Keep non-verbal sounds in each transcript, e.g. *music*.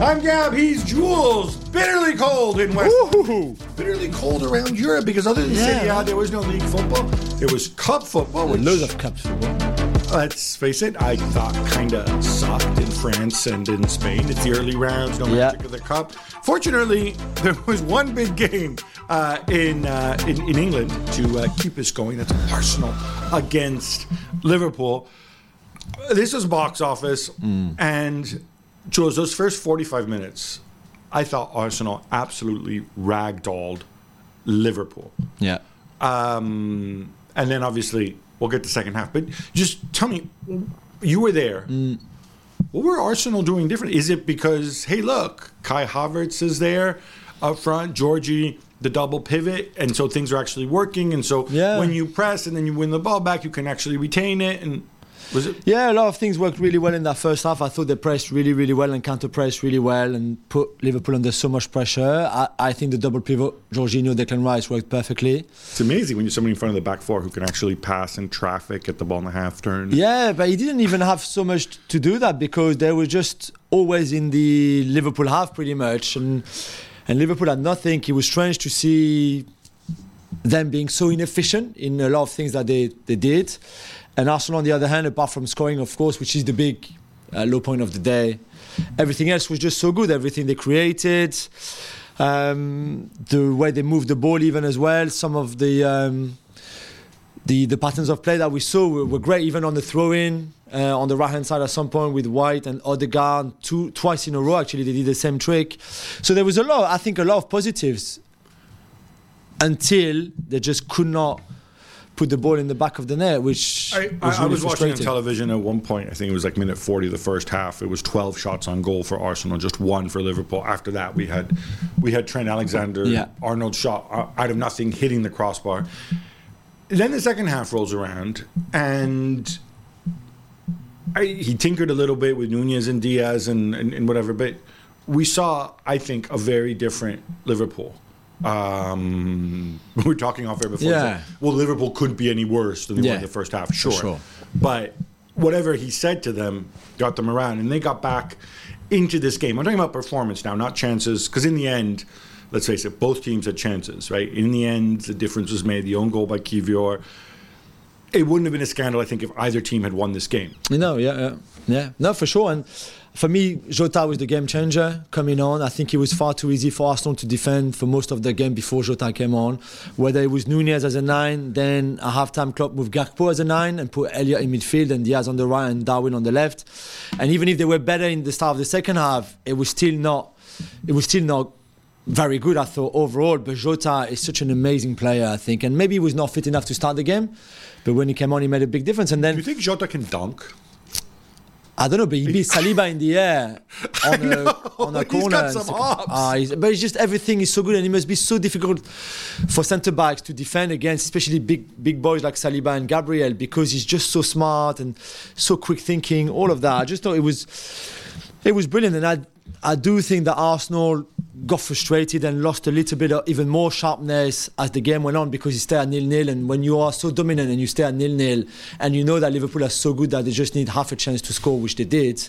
I'm Gab. He's Juls. Bitterly cold in West. Woohoo. Bitterly cold around Europe because other than Yeah. Serie A, there was no league football. There was cup football. Which, Loads of cups football. let's face it, I thought kind of sucked in France and in Spain. It's the early rounds, no Yeah. magic of the cup. Fortunately, there was one big game uh, in, uh, in in England to uh, keep us going. That's Arsenal against Liverpool. This was box office, and Juls, those first forty-five minutes, I thought Arsenal absolutely ragdolled Liverpool. Yeah. Um, and then obviously we'll get the second half. But just tell me, you were there. What were Arsenal doing different? Is it because hey, look, Kai Havertz is there up front, Jorginho the double pivot, and so things are actually working. And so Yeah. when you press and then you win the ball back, you can actually retain it. And was it? Yeah, a lot of things worked really well in that first half. I thought they pressed really, really well and counter pressed really well and put Liverpool under so much pressure. I, I think the double pivot, Jorginho, Declan Rice worked perfectly. It's amazing when you're somebody in front of the back four who can actually pass and traffic, get the ball in the half turn. Yeah, but he didn't even have so much to do that because they were just always in the Liverpool half pretty much. And, and Liverpool had nothing. It was strange to see them being so inefficient in a lot of things that they, they did. And Arsenal, on the other hand, apart from scoring, of course, which is the big uh, low point of the day, everything else was just so good. Everything they created, um, the way they moved the ball, even as well. Some of the um, the the patterns of play that we saw were, were great, even on the throw-in uh, on the right-hand side at some point with White and Odegaard. Two twice in a row, actually, they did the same trick. So there was a lot, I think, a lot of positives until they just could not put the ball in the back of the net, which I, was I, I really was watching on television at one point. I think it was like minute forty of the first half. It was twelve shots on goal for Arsenal, just one for Liverpool. After that, we had we had Trent Alexander, Yeah. Arnold shot out of nothing, hitting the crossbar. Then the second half rolls around, and I, he tinkered a little bit with Nunez and Diaz and, and, and whatever, but we saw, I think, a very different Liverpool. Um, *laughs* we were talking off air before. Yeah. Well, Liverpool couldn't be any worse than they were in the first half, sure. sure. But whatever he said to them got them around, and they got back into this game. I'm talking about performance now, not chances, because in the end, let's face it, both teams had chances, right? In the end, the difference was made. The own goal by Kiwior. It wouldn't have been a scandal, I think, if either team had won this game. No, yeah, yeah, yeah, no, for sure. And for me, Jota was the game changer coming on. I think it was far too easy for Arsenal to defend for most of the game before Jota came on. Whether it was Nunez as a nine, then a halftime Klopp moved Gakpo as a nine and put Elliott in midfield and Diaz on the right and Darwin on the left. And even if they were better in the start of the second half, it was still not. It was still not very good, I thought, overall. But Jota is such an amazing player, I think. And maybe he was not fit enough to start the game. But when he came on, he made a big difference. And Do then you think Jota can dunk? I don't know, but he beat *laughs* Saliba in the air on a, know. on a *laughs* He's corner. got some hops. Ah, he's- but it's just everything is so good, and it must be so difficult for centre backs to defend against, especially big big boys like Saliba and Gabriel, because he's just so smart and so quick thinking. All of that, I just thought it was it was brilliant, and I I do think that Arsenal got frustrated and lost a little bit of even more sharpness as the game went on because it stayed at nil nil. And when you are so dominant and you stay at nil nil, and you know that Liverpool are so good that they just need half a chance to score, which they did,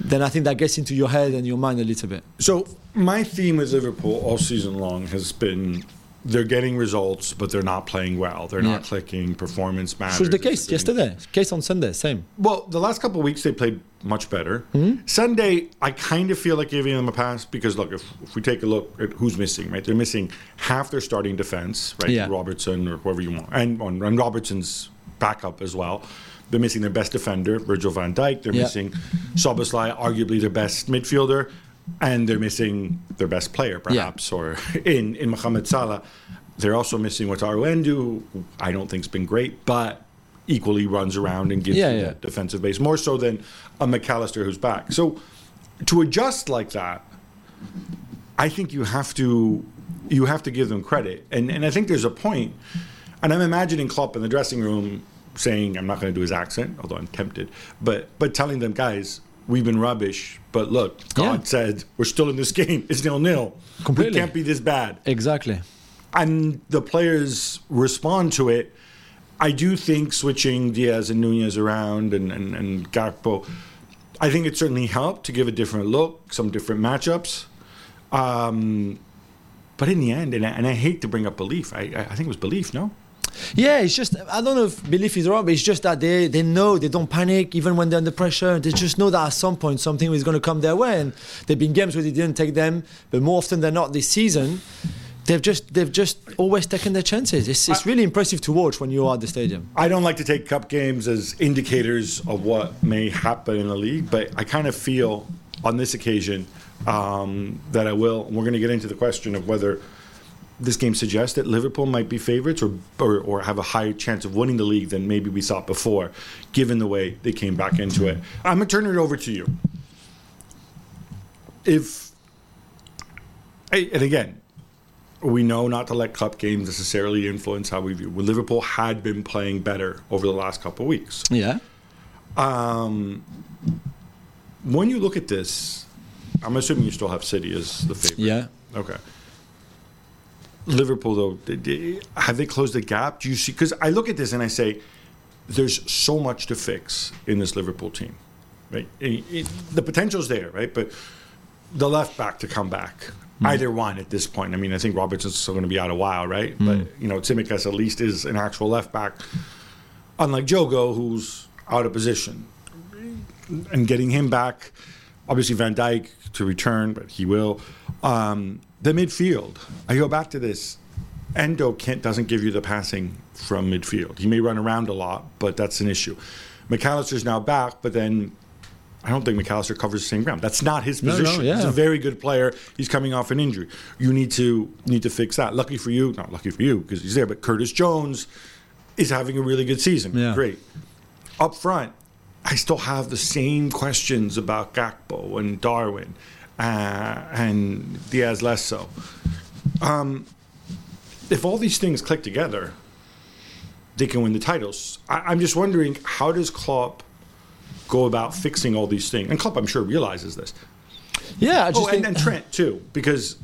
then I think that gets into your head and your mind a little bit. So my theme with Liverpool all season long has been they're getting results, but they're not playing well. They're not clicking. Performance matters. Which was the case yesterday. Case on Sunday, same. Well, the last couple of weeks they played much better. Hmm? Sunday, I kind of feel like giving them a pass because look, if, if we take a look at who's missing, right? They're missing half their starting defense, right? Yeah. Robertson or whoever you want, and and Robertson's backup as well. They're missing their best defender, Virgil van Dijk. They're Yeah. missing Szoboszlai, arguably their best midfielder, and they're missing their best player, perhaps, or *laughs* in in Mohamed Salah. They're also missing Wataru Endo, who I don't think's been great, but equally runs around and gives Yeah, you yeah. that defensive base more so than a Mac Allister who's back. So to adjust like that, I think you have to you have to give them credit, and and I think there's a point, and I'm imagining Klopp in the dressing room saying, I'm not going to do his accent, although I'm tempted, but but telling them guys. We've been rubbish, but look, God Yeah. said we're still in this game. It's nil nil. We can't be this bad Exactly. and the players respond to it. I do think switching Diaz and Nunez around and, and, and Gakpo, I think it certainly helped to give a different look, some different matchups. Um, but in the end, and I, and I hate to bring up belief, I, I think it was belief, no? Yeah, it's just I don't know if belief is wrong, but it's just that they they know they don't panic even when they're under pressure. They just know that at some point something is going to come their way, and there've been games where they didn't take them, but more often than not this season, they've just they've just always taken their chances. It's it's really impressive to watch when you're at the stadium. I don't like to take cup games as indicators of what may happen in the league, but I kind of feel on this occasion um, that I will. And we're going to get into the question of whether this game suggests that Liverpool might be favourites or, or, or have a higher chance of winning the league than maybe we saw before, given the way they came back into it. I'm going to turn it over to you. If, and again, we know not to let cup games necessarily influence how we view. Well, Liverpool had been playing better over the last couple of weeks. Yeah. Um, when you look at this, I'm assuming you still have City as the favorite. Yeah. Okay. Liverpool, though, have they closed the gap? Do you see? Because I look at this and I say, there's so much to fix in this Liverpool team, right? It, it, the potential's there, right? But the left back to come back, mm. either one at this point. I mean, I think Robertson's still going to be out a while, right? Mm. But you know, Tsimikas at least is an actual left back, unlike Jogo, who's out of position, and getting him back. Obviously, Van Dijk to return, but he will. Um, the midfield. I go back to this. Endo Kent doesn't give you the passing from midfield. He may run around a lot, but that's an issue. Mac Allister's now back, but then I don't think Mac Allister covers the same ground. That's not his position. No, no, yeah. He's a very good player. He's coming off an injury. You need to need to fix that. Lucky for you, not lucky for you because he's there, but Curtis Jones is having a really good season. Yeah. Great. Up front, I still have the same questions about Gakpo and Darwin uh, and Diaz less so. Um, if all these things click together, they can win the titles. I, am just wondering how does Klopp go about fixing all these things? And Klopp, I'm sure, realizes this. Yeah, I just oh, and, and Trent too, because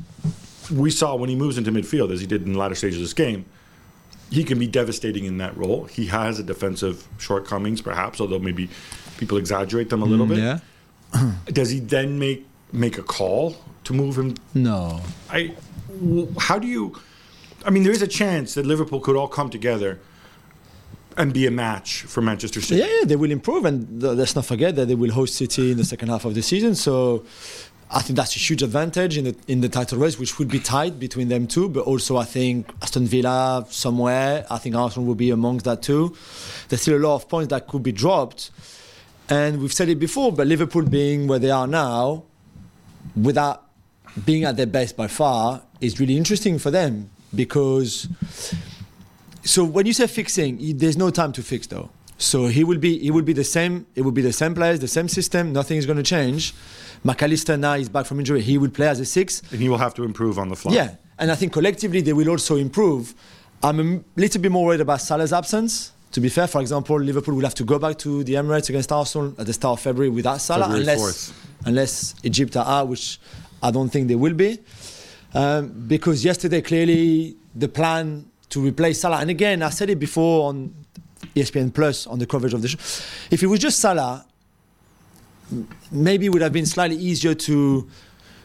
we saw when he moves into midfield, as he did in the latter stages of this game, he can be devastating in that role. He has a defensive shortcomings, perhaps, although maybe people exaggerate them a little mm, bit. Yeah. *clears throat* Does he then make make a call to move him? No. I. How do you? I mean, there is a chance that Liverpool could all come together and be a match for Manchester City. Yeah, yeah they will improve, and let's not forget that they will host City in the second half of the season. So. I think that's a huge advantage in the in the title race, which would be tight between them two. But also, I think Aston Villa somewhere. I think Arsenal will be amongst that too. There's still a lot of points that could be dropped, and we've said it before. But Liverpool being where they are now, without being at their best by far is really interesting for them because so when you say fixing there's no time to fix though. So he will be he will be the same it will be the same players the same system nothing is going to change. Mac Allister now is back from injury he will play as a six. And he will have to improve on the fly. Yeah and I think collectively they will also improve. I'm a little bit more worried about Salah's absence to be fair, for example, Liverpool will have to go back to the Emirates against Arsenal at the start of February without Salah, February unless 4th. unless Egypt are out, which I don't think they will be. Um, because yesterday, clearly, the plan to replace Salah, and again, I said it before on ESPN Plus on the coverage of the show. If it was just Salah, maybe it would have been slightly easier to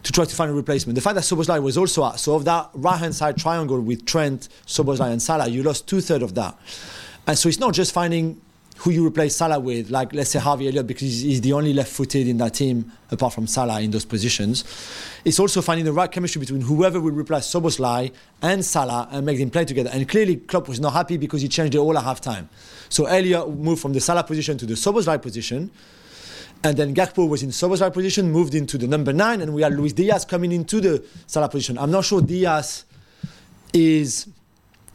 to try to find a replacement. The fact that Szoboszlai was also out, so of that right hand side triangle with Trent, Szoboszlai, and Salah, you lost two thirds of that. And so it's not just finding who you replace Salah with, like let's say Harvey Elliott, because he's the only left-footed in that team apart from Salah in those positions. It's also finding the right chemistry between whoever will replace Szoboszlai and Salah and make them play together. And clearly, Klopp was not happy because he changed it all at half-time. So Elliott moved from the Salah position to the Szoboszlai position. And then Gakpo was in Szoboszlai position, moved into the number nine, and we had Luis Diaz coming into the Salah position. I'm not sure Diaz is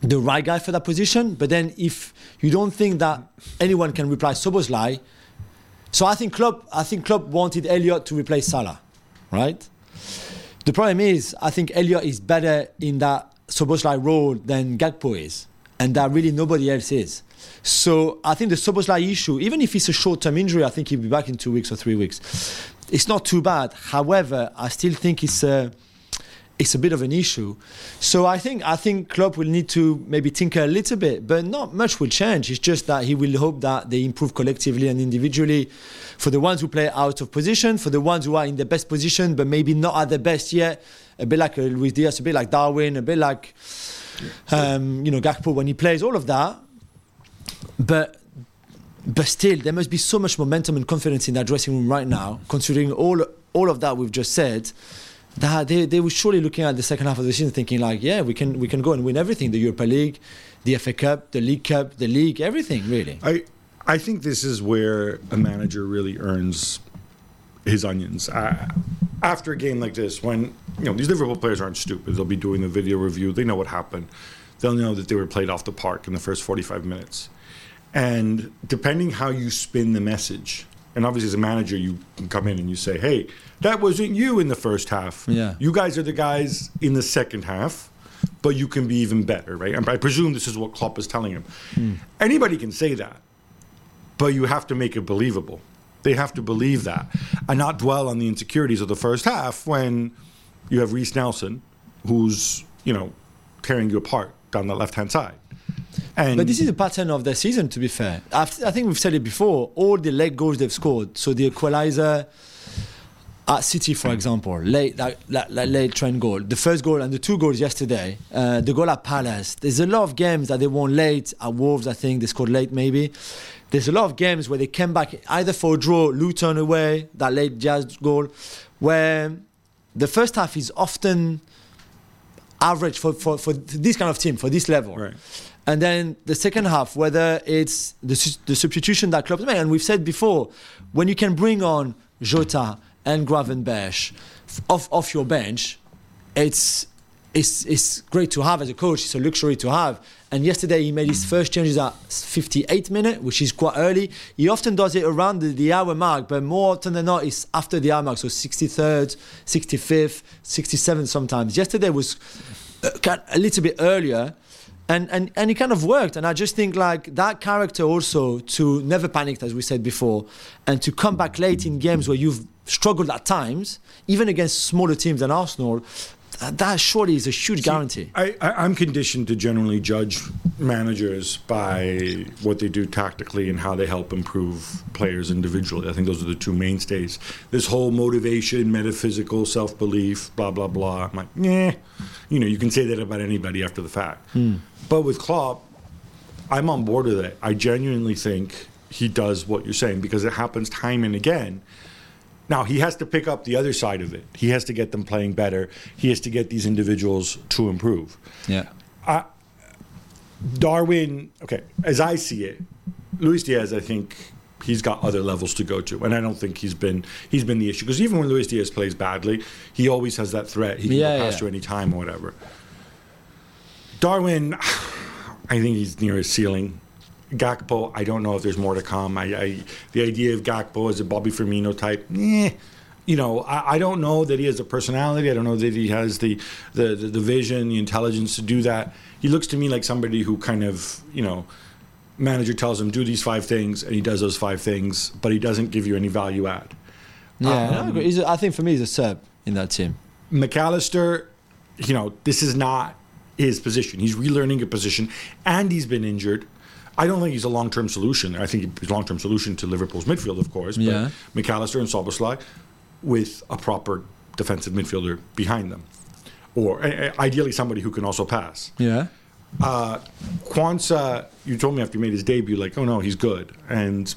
the right guy for that position. But then if you don't think that anyone can replace Szoboszlai, so I think Klopp, I think Klopp wanted Elliott to replace Salah, right? The problem is, I think Elliott is better in that Szoboszlai role than Gakpo is, and that really nobody else is. So I think the Szoboszlai issue, even if it's a short-term injury, I think he'll be back in two weeks or three weeks. It's not too bad. However, I still think it's a it's a bit of an issue. So I think I think Klopp will need to maybe tinker a little bit, but not much will change. It's just that he will hope that they improve collectively and individually. For the ones who play out of position, for the ones who are in the best position but maybe not at the best yet, a bit like uh, Luis Diaz, a bit like Darwin, a bit like um, you know Gakpo when he plays, all of that. But but still, there must be so much momentum and confidence in that dressing room right now, considering all all of that we've just said that they, they were surely looking at the second half of the season thinking like yeah we can we can go and win everything the Europa League the FA Cup the League Cup the league everything really. I I think this is where a manager really earns his onions. Uh, after a game like this when you know these Liverpool players aren't stupid they'll be doing the video review they know what happened they'll know that they were played off the park in the first 45 minutes. And depending how you spin the message and obviously, as a manager, you can come in and you say, "Hey, that wasn't you in the first half. Yeah. You guys are the guys in the second half, but you can be even better, right?" And I presume this is what Klopp is telling him. Hmm. Anybody can say that, but you have to make it believable. They have to believe that and not dwell on the insecurities of the first half when you have Reiss Nelson, who's you know tearing you apart down the left hand side. And But this is the pattern of the season, to be fair. I've, I think we've said it before. All the late goals they've scored, so the equalizer at City, for example, late like, like, like late train goal, the first goal and the two goals yesterday, uh, the goal at Palace. There's a lot of games that they won late at Wolves. I think they scored late, maybe. There's a lot of games where they came back either for a draw, Luton away, that late Jazz goal, where the first half is often average for, for, for this kind of team, for this level. Right. And then the second half, whether it's the, the substitution that clubs make, and we've said before, when you can bring on Jota and Gravenberch off, off your bench, it's, it's, it's great to have as a coach. It's a luxury to have. And yesterday he made his first changes at 58 minute, which is quite early. He often does it around the, the hour mark, but more often than not, it's after the hour mark. So 63rd, 65th, 67th sometimes. Yesterday was uh, a little bit earlier and, and and it kind of worked and i just think like that character also to never panic as we said before and to come back late in games where you've struggled at times even against smaller teams than arsenal that, surely is a huge guarantee I, I, I'm conditioned to generally judge managers by what they do tactically and how they help improve players individually. I think those are the two mainstays. This whole motivation, metaphysical, self belief, blah, blah, blah. I'm like, yeah. You know, you can say that about anybody after the fact. Hmm. But with Klopp, I'm on board with it. I genuinely think he does what you're saying because it happens time and again. Now he has to pick up the other side of it. He has to get them playing better. He has to get these individuals to improve. yeah Darwin, okay, as I see it, Luis Diaz, I think he's got other levels to go to, and I don't think he's been he's been the issue because even when Luis Diaz plays badly, he always has that threat. He can Yeah, go past yeah. you any time or whatever. Darwin, I think he's near his ceiling. Gakpo, I don't know if there's more to come. I, I the idea of Gakpo as a Bobby Firmino type, eh, you know, I, I don't know that he has a personality. I don't know that he has the, the, the, the vision, the intelligence to do that. He looks to me like somebody who kind of, you know, manager tells him do these five things and he does those five things, but he doesn't give you any value add. yeah Um, I, agree. He's a- I think for me he's a sub in that team Mac Allister, you know, this is not his position. He's relearning a position, and he's been injured. I don't think he's a long-term solution. I think he's a long-term solution to Liverpool's midfield, of course. But Yeah. Mac Allister and Szoboszlai with a proper defensive midfielder behind them, or uh, ideally somebody who can also pass. yeah Uh, Quansah, you told me after he made his debut, like, oh no, he's good, and.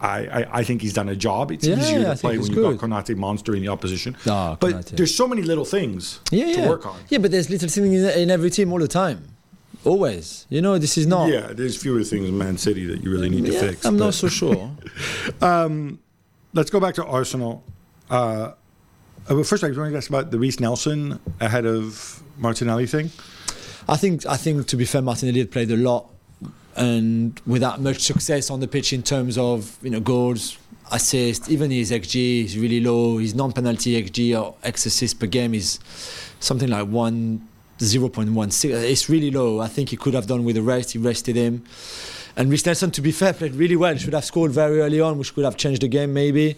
I, I, I think he's done a job. It's Yeah, easier I to think play when you've got. Konate monster in the opposition. Ah, but Konate. there's so many little things yeah, to yeah. work on. Yeah, but there's little things in, in every team all the time. Always. You know, this is not. Yeah, there's fewer things in Man City that you really need to fix. I'm but- not so sure. *laughs* *laughs* Let's go back to Arsenal. Uh, uh, well, first, I want to ask about the Reiss Nelson ahead of Martinelli thing. I think I think to be fair, Martinelli had played a lot and without much success on the pitch in terms of you know goals, assists. Even his xG is really low. His non-penalty xG or x per game is something like one. 0.16 it's really low I think he could have done with the rest he rested him and Reiss Nelson to be fair played really well should have scored very early on which could have changed the game maybe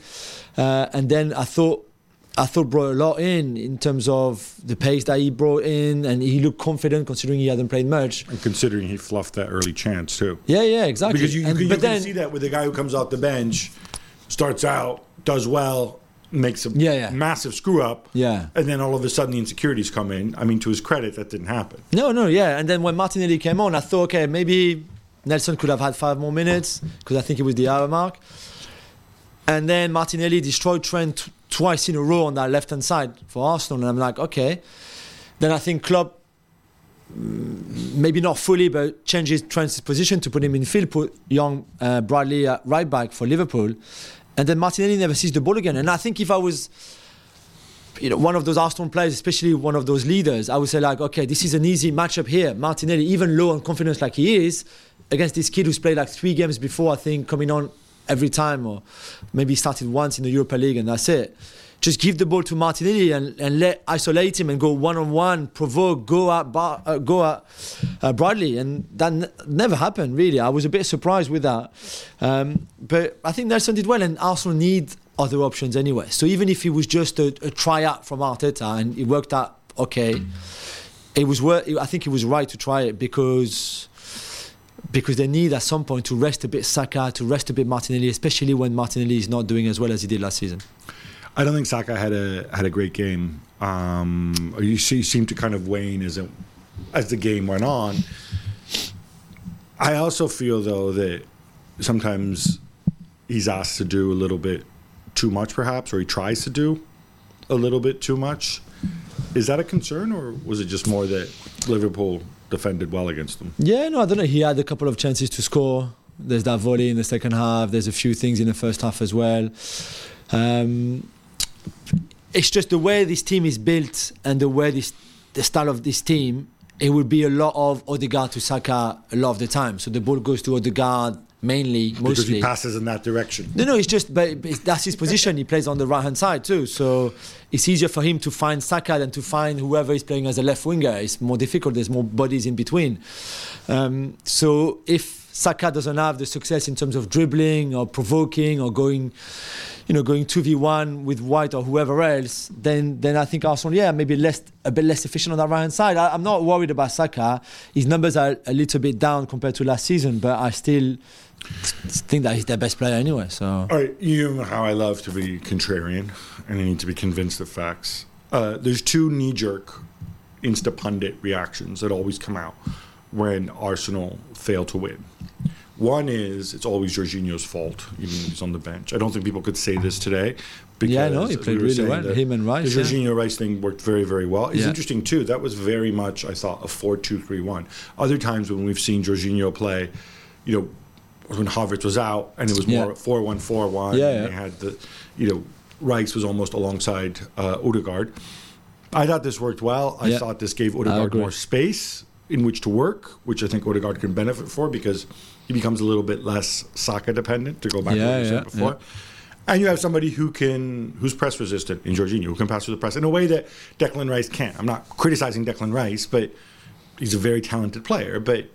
uh, and then I thought I thought brought a lot in in terms of the pace that he brought in, and he looked confident considering he hadn't played much. And considering he fluffed that early chance too. Yeah, yeah, exactly. Because you, you, And- can, you but can then, see that with the guy who comes off the bench, starts out, does well, makes a Yeah, yeah. massive screw up, Yeah. and then all of a sudden the insecurities come in. I mean, to his credit, that didn't happen. No, no, yeah. And then when Martinelli came on, I thought, okay, maybe Nelson could have had five more minutes because I think it was the hour mark. And then Martinelli destroyed Trent t- twice in a row on that left hand side for Arsenal. And I'm like, okay. Then I think Klopp, mm, maybe not fully, but changes Trent's position to put him in field, put young uh, Bradley at right back for Liverpool. And then Martinelli never sees the ball again. And I think if I was you know, one of those Arsenal players, especially one of those leaders, I would say like, okay, this is an easy matchup here. Martinelli, even low on confidence like he is, against this kid who's played like three games before, I think, coming on every time, or maybe started once in the Europa League and that's it. Just give the ball to Martinelli and, and let isolate him and go one on one, provoke, go at Bar, uh, go at uh, Bradley, and that n- never happened really. I was a bit surprised with that, um, but I think Nelson did well, and Arsenal need other options anyway. So even if it was just a, a tryout from Arteta and it worked out okay, it was worth. I think it was right to try it because because they need at some point to rest a bit Saka, to rest a bit Martinelli, especially when Martinelli is not doing as well as he did last season. I don't think Saka had a had a great game. Um, you see, seemed to kind of wane as it as the game went on. I also feel though that sometimes he's asked to do a little bit too much, perhaps, or he tries to do a little bit too much. Is that a concern, or was it just more that Liverpool defended well against them? Yeah, no, I don't know. He had a couple of chances to score. There's that volley in the second half. There's a few things in the first half as well. Um, it's just the way this team is built and the way this, the style of this team. It would be a lot of Odegaard to Saka a lot of the time. So the ball goes to Odegaard mainly, Because mostly. he passes in that direction. No, no, it's just but but that's his position. He plays on the right hand side too, so it's easier for him to find Saka than to find whoever is playing as a left winger. It's more difficult. There's more bodies in between. Um, so if Saka doesn't have the success in terms of dribbling or provoking or going, you know, going two v one with White or whoever else, then then I think Arsenal, yeah, maybe less a bit less efficient on that right hand side. I, I'm not worried about Saka. His numbers are a little bit down compared to last season, but I still think that he's their best player anyway. So. All right, you know how I love to be contrarian and I need to be convinced of facts. Uh, there's two knee jerk, insta pundit reactions that always come out when Arsenal fail to win. One is it's always Jorginho's fault, even when he's on the bench. I don't think people could say this today. Because Yeah, no, he played were really well. Him and Rice, The yeah. Jorginho Rice thing worked very, very well. It's Yeah. interesting, too. That was very much, I thought, a 4 2 3 1. Other times when we've seen Jorginho play, you know, when Havertz was out and it was more Yeah. 4 1 4 1. Yeah. They had the, you know, Rice was almost alongside uh, Odegaard. I thought this worked well. I Yeah. thought this gave Odegaard more space in which to work, which I think Odegaard can benefit for because he becomes a little bit less Saka dependent, to go back to Yeah, what you said before. And you have somebody who can who's press resistant in Jorginho, who can pass through the press in a way that Declan Rice can't. I'm not criticizing Declan Rice, but he's a very talented player. But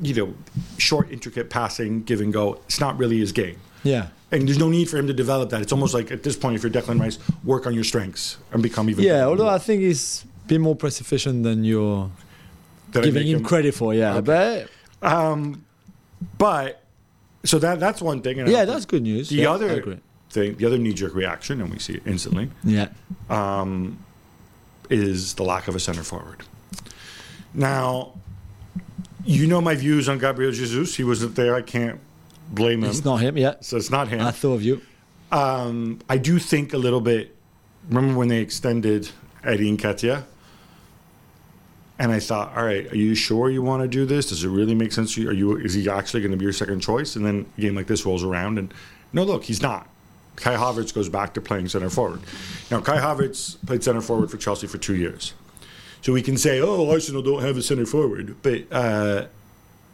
you know, short, intricate passing, give and go, it's not really his game. Yeah. And there's no need for him to develop that. It's almost like at this point, if you're Declan Rice, work on your strengths and become even. Yeah, although I think he's been more press efficient than you're I giving make him credit for. Yeah, but um, But so that that's one thing. And yeah, that's good news. The Yeah, other thing, the other knee-jerk reaction, and we see it instantly, Yeah, um, is the lack of a center forward. Now, you know my views on Gabriel Jesus. He wasn't there. I can't blame him. it's not him. yet. so it's not him. I thought of you. Um, I do think a little bit. Remember when they extended Eddie Nketiah? And I thought, all right, are you sure you want to do this? Does it really make sense to you? Are you is he actually going to be your second choice? And then a game like this rolls around, and no, look, he's not. Kai Havertz goes back to playing center forward. Now, Kai Havertz played center forward for Chelsea for two years, so we can say, oh, Arsenal don't have a center forward, but uh,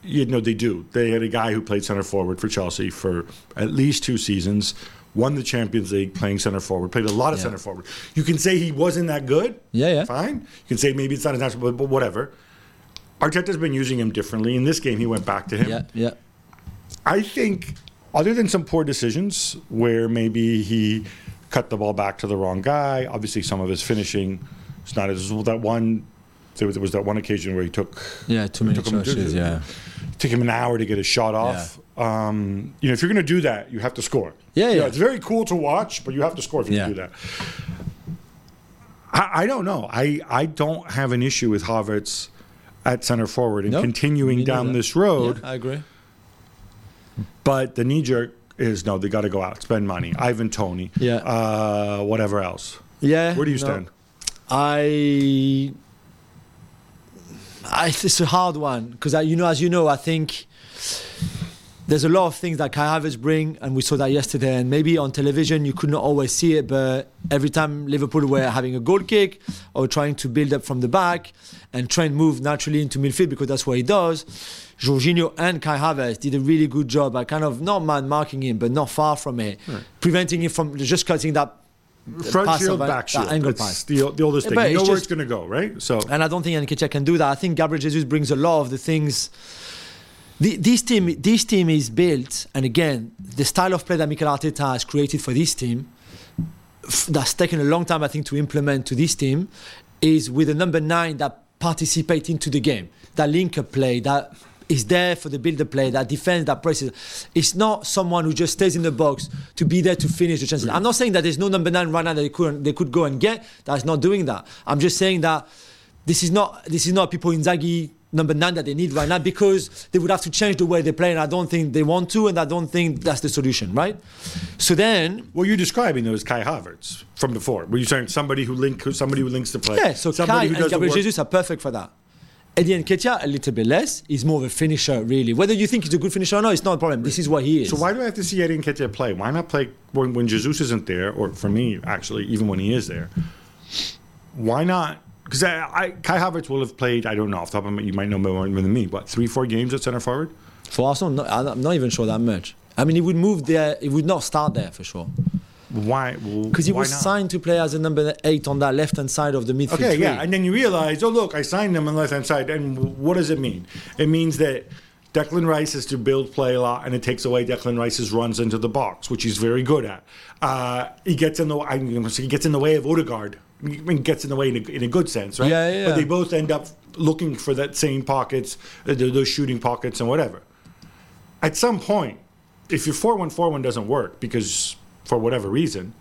you know they do. They had a guy who played center forward for Chelsea for at least two seasons, won the Champions League playing center forward, played a lot of Yeah. center forward. You can say he wasn't that good. Yeah, yeah. Fine. You can say maybe it's not his natural, but, but whatever. Arteta's been using him differently. In this game, he went back to him. Yeah, yeah, I think, other than some poor decisions where maybe he cut the ball back to the wrong guy. Obviously, some of his finishing is not as well that one. There was, there was that one occasion where he took Yeah, too many took him- touches. Yeah. took him an hour to get his shot off. Um, you know, if you're going to do that, you have to score. Yeah, You know, yeah. it's very cool to watch, but you have to score if you Yeah. do that. I, I don't know. I, I don't have an issue with Havertz at center forward and No, continuing down this road. Yeah, I agree. But the knee jerk is no, they got to go out, spend money. Ivan Toney, Yeah. uh, whatever else. Yeah. Where do you no. stand? I, I it's a hard one because you know, as you know, I think there's a lot of things that Kai Havertz bring, and we saw that yesterday. And maybe on television you could not always see it, but every time Liverpool were having a goal kick or trying to build up from the back, and Trent moved naturally into midfield because that's what he does. Jorginho and Kai Havertz did a really good job at kind of not man marking him, but not far from it, preventing him from just cutting that Front pass shield, of back ah, shield. angle It's pass. the, the oldest thing. But you know it's where just- it's going to go, right? So and I don't think Nketiah can do that. I think Gabriel Jesus brings a lot of the things. The, this team, this team is built, and again, the style of play that Mikel Arteta has created for this team, that's taken a long time, I think, to implement to this team, is with a number nine that participate into the game, that link up play, that is there for the build-up play, that defense, that presses. It's not someone who just stays in the box to be there to finish the chances. I'm not saying that there's no number nine right now that they could they could go and get. That's not doing that. I'm just saying that this is not this is not people in Inzaghi number nine that they need right now because they would have to change the way they play, and I don't think they want to, and I don't think that's the solution, right? So then Well, you're describing though as Kai Havertz from before. Were you saying somebody who link, somebody who links the play? Yeah, so somebody Kai who and Gabriel work- Jesus are perfect for that. Eddie Nketiah a little bit less. He's more of a finisher, really. Whether you think he's a good finisher or not, it's not a problem. This is what he is. So why do I have to see Eddie Nketiah play? Why not play when, when Jesus isn't there, or for me, actually, even when he is there? Why not? Because I, I, Kai Havertz will have played. I don't know off the top of my, you might know more than me. What three, four games at center forward? For Arsenal, no, I'm not even sure that much. I mean, he would move there. He would not start there for sure Why? because he was not? signed to play as a number eight on that left hand side of the midfield. Okay, three. yeah, and then you realize, oh look, I signed him on the left hand side, and what does it mean? It means that Declan Rice has to build play a lot, and it takes away Declan Rice's runs into the box, which he's very good at. Uh, he gets in the, I'm going to say, he gets in the way of Odegaard. I mean, gets in the way in a, in a good sense, right? Yeah, yeah, But they both end up looking for that same pockets, uh, those shooting pockets, and whatever. At some point, if your four one four one doesn't work because for whatever reason,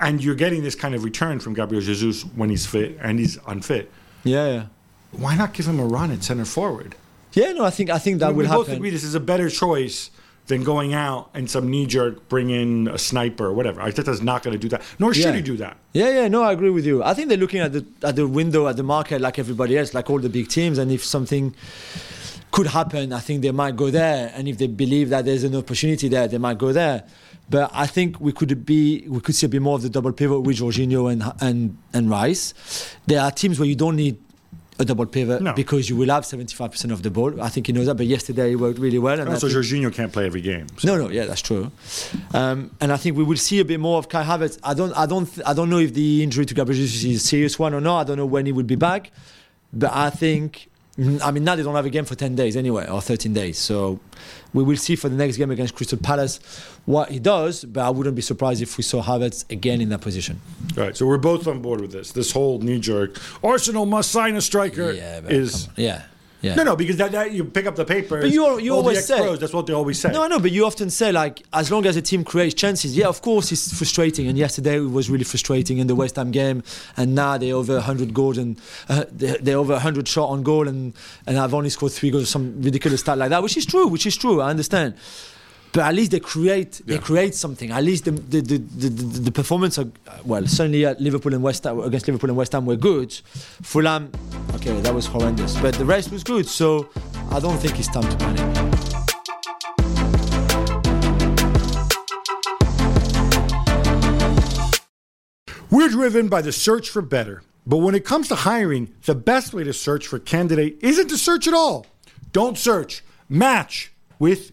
and you're getting this kind of return from Gabriel Jesus when he's fit and he's unfit, yeah, yeah. why not give him a run at center forward? Yeah, no, I think I think that we will both agree this is a better choice than going out and some knee jerk bring in a sniper or whatever. Arteta's not going to do that, nor should Yeah. he do that. Yeah, yeah, no, I agree with you. I think they're looking at the at the window at the market like everybody else, like all the big teams, and if something could happen, I think they might go there. And if they believe that there's an opportunity there, they might go there. But I think we could be we could see a bit more of the double pivot with Jorginho and and and Rice. There are teams where you don't need a double pivot No. because you will have 75% of the ball. I think he knows that. But yesterday he worked really well. And Also, Jorginho can't play every game. so- no, no, yeah, that's true. Um, and I think we will see a bit more of Kai Havertz. I don't, I don't, I don't know if the injury to Gabriel Jesus is a serious one or not. I don't know when he will be back, but I think, Mm, I mean, now they don't have a game for ten days anyway, or thirteen days. So we will see for the next game against Crystal Palace what he does. But I wouldn't be surprised if we saw Havertz again in that position. All right, so we're both on board with this. This whole knee jerk. Arsenal must sign a striker Yeah, is. yeah, yeah. No, no, because that, that you pick up the paper. But you you always say- that's what they always say. No, I know, but you often say like, as long as a team creates chances, yeah, of course it's frustrating. And yesterday it was really frustrating in the West Ham game. And now they're over 100 goals and uh, they're, they're over 100 shot on goal, and and I've only scored three goals, some ridiculous stat like that, which is true, which is true. I understand. But at least they create, they create something. At least the the, the, the, the, the performance, of, well, certainly at Liverpool and West Ham, against Liverpool and West Ham were good. Fulham, okay, that was horrendous, but the rest was good. So I don't think it's time to panic. We're driven by the search for better. But when it comes to hiring, the best way to search for candidate isn't to search at all. Don't search, match with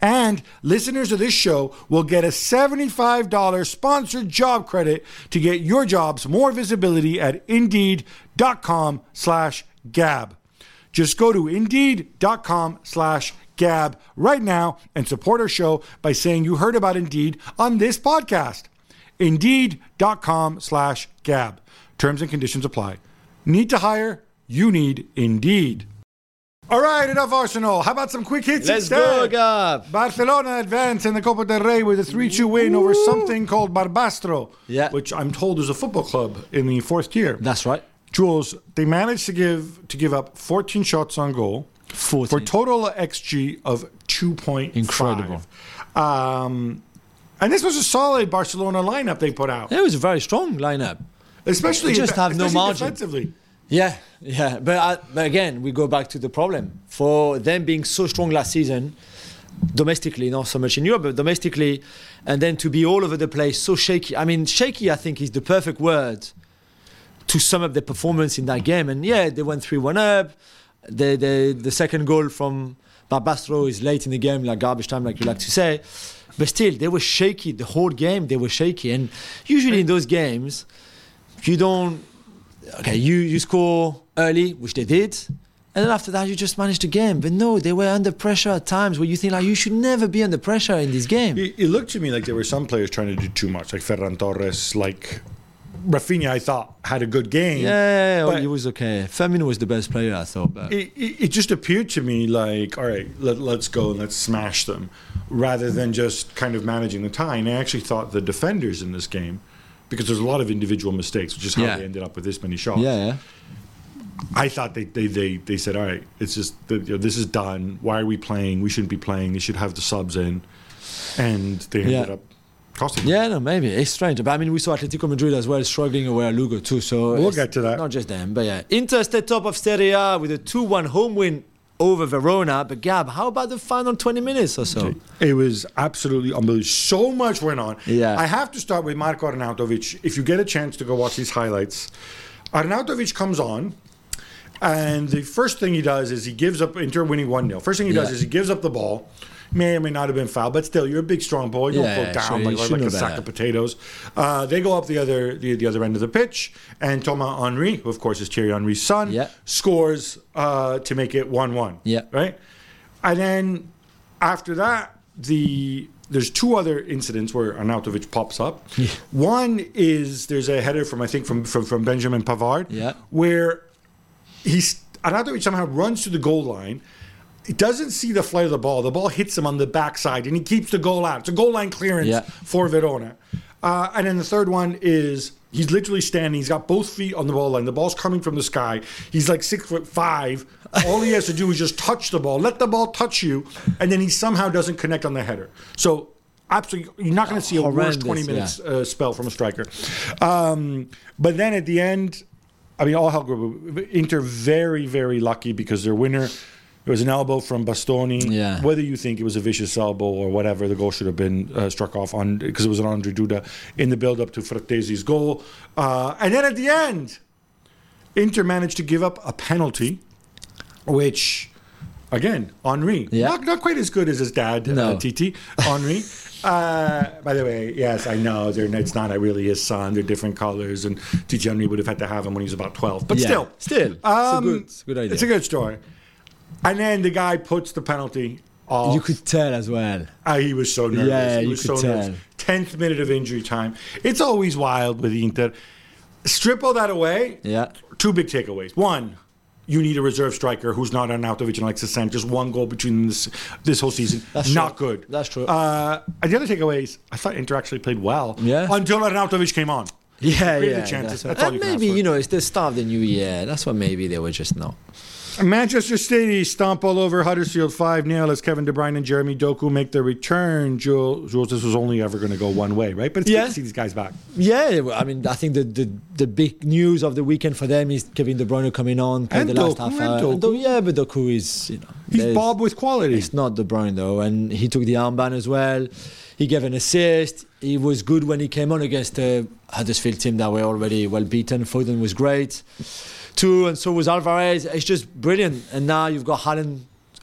And listeners of this show will get a $75 sponsored job credit to get your jobs more visibility at indeed.com slash gab. Just go to indeed.com slash gab right now and support our show by saying you heard about Indeed on this podcast. Indeed.com slash gab. Terms and conditions apply. Need to hire? You need Indeed. All right, enough Arsenal. How about some quick hits Let's instead? go, Gab. Barcelona advance in the Copa del Rey with a 3-2 win over something called Barbastro, Yeah. which I'm told is a football club in the fourth tier. That's right. Juls, they managed to give to give up 14 shots on goal 14. for a total XG of 2.5. Incredible. Um, and this was a solid Barcelona lineup they put out, It was a very strong lineup. especially They just have no margin. defensively. Yeah, yeah. But, uh, but again, we go back to the problem. For them being so strong last season, domestically, not so much in Europe, but domestically, and then to be all over the place, so shaky. I mean, shaky, I think, is the perfect word to sum up the performance in that game. And yeah, they went 3 1 up. The, the, the second goal from Barbastro is late in the game, like garbage time, like you like to say. But still, they were shaky the whole game. They were shaky. And usually in those games, you don't okay, you, you score early, which they did, and then after that you just manage the game. But no, they were under pressure at times where you think like you should never be under pressure in this game. It, it looked to me like there were some players trying to do too much, like Ferran Torres, like Rafinha. I thought had a good game. Yeah, yeah, yeah, But- it was okay. Firmino was the best player, I thought. But It, it, it just appeared to me like, all right, let, let's go and let's smash them, rather than just kind of managing the tie. And I actually thought the defenders in this game, because there's a lot of individual mistakes, which is how Yeah. they ended up with this many shots. yeah, yeah. I thought they, they, they, they said, all right, it's just the, you know, this is done. Why are we playing? We shouldn't be playing. They should have the subs in, and they ended Yeah. up costing. them. Yeah, no, maybe it's strange. But I mean, we saw Atletico Madrid as well struggling away at Lugo too. So We'll get to that. Not just them, but yeah, Inter stayed top of Serie A with a two-one home win over Verona. But Gab, how about the final 20 minutes or so? It was absolutely unbelievable. So much went on. Yeah. I have to start with Marko Arnautovic. If you get a chance to go watch these highlights, Arnautovic comes on, and the first thing he does is he gives up Inter winning 1 0. First thing he does is he gives up the ball. May or may not have been fouled, but still, you're a big, strong boy. You Yeah, don't go down sure, like, like a sack better. of potatoes. Uh, they go up the other the, the other end of the pitch, and Thomas Henry, who of course is Thierry Henry's son, Yeah. scores uh, to make it 1 1. Yeah. Right? And then after that, the there's two other incidents where Arnautovic pops up. *laughs* One is there's a header from I think from from, from Benjamin Pavard, Yeah. where he's Arnautovic somehow runs to the goal line. He doesn't see the flight of the ball. The ball hits him on the backside, and he keeps the goal out. It's a goal line clearance Yeah. for Verona. Uh, and then the third one is he's literally standing. He's got both feet on the ball line. The ball's coming from the sky. He's like six foot five. All he has to do is just touch the ball, let the ball touch you, and then he somehow doesn't connect on the header. So absolutely, you're not going to see a worse Horrendous, 20 yeah. minutes uh, spell from a striker. Um, but then at the end, I mean, all hell group. Inter very, very lucky because their winner. It was an elbow from Bastoni. Yeah. Whether you think it was a vicious elbow or whatever, the goal should have been uh, struck off on because it was an Ondrej Duda in the build-up to Frattesi's goal. Uh, and then at the end, Inter managed to give up a penalty, which, again, Henry, Yeah. not, not quite as good as his dad, No. uh, Titi, Henry. *laughs* Uh, by the way, yes, I know they're, it's not really his son. They're different colors, and Henry would have had to have him when he was about twelve. But Yeah, still, still, it's a um, good- it's a good idea. It's a good story. And then the guy puts the penalty off. You could tell as well. Ah, he was so nervous. Yeah, he you was could so tell. nervous. Tenth minute of injury time. It's always wild with Inter. Strip all that away. Yeah. Two big takeaways. One, you need a reserve striker who's not Arnautovic and Alexis Sanchez. Just one goal between this this whole season. That's not true. good. That's true. Uh, and the other takeaway is I thought Inter actually played well. Yeah. Until Arnautovic came on. Yeah, yeah. chances. That's, all you and can ask maybe you know it's the start of the new year. That's what maybe they were just not. Manchester City stomp all over Huddersfield 5 0 as Kevin De Bruyne and Jeremy Doku make their return. Juls, Juls this was only ever going to go one way, right? But it's Yeah. good to see these guys back. Yeah, I mean, I think the, the the big news of the weekend for them is Kevin De Bruyne coming on, playing And the last Doku, half and hour. Doku. And Do- yeah, but Doku is, you know, He's Bob with quality. It's not De Bruyne though, and he took the armband as well. He gave an assist. He was good when he came on against the Huddersfield team that were already well beaten. Foden was great too, and so was Alvarez. It's just brilliant. And now you've got Haaland,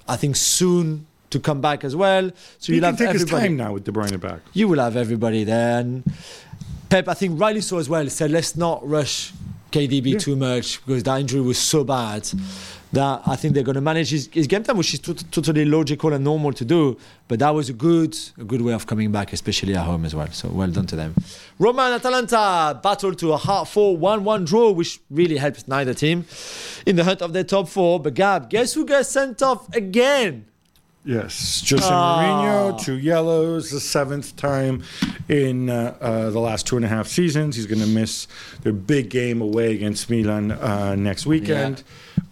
I think soon to come back as well. So you'll can have take his everybody. time now with De Bruyne back. You will have everybody there. And Pep, I think rightly so as well, said let's not rush KDB Yeah. too much because that injury was so bad that I think they're going to manage his, his game time, which is tot- totally logical and normal to do. But that was a good, a good way of coming back, especially at home as well. So well done to them. Roma and Atalanta battled to a hard 4 1 1 draw, which really helps neither team in the hunt of their top four. But Gab, guess who gets sent off again? Yes, Jose Ah. Mourinho, two yellows, the seventh time in uh, uh, the last two and a half seasons. He's going to miss their big game away against Milan uh, next weekend.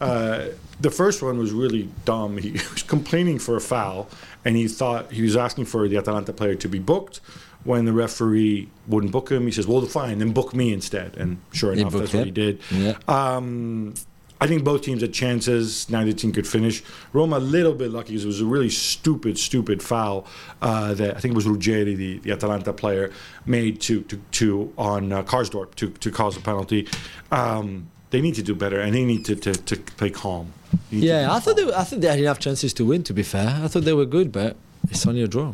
Uh, the first one was really dumb. *laughs* He was complaining for a foul, and he thought he was asking for the Atalanta player to be booked. When the referee wouldn't book him, he says, "Well, fine, then book me instead." And sure enough, that's what he did. Yeah. Um, I think both teams had chances. Neither team could finish. Roma a little bit lucky because it was a really stupid, stupid foul uh, that I think it was Ruggeri, the, the Atalanta player, made to to, to on uh, Karsdorp to, to cause a penalty. Um, they need to do better and they need to, to, to play calm. Yeah, I thought they. I thought they had enough chances to win. To be fair, I thought they were good, but it's only a draw.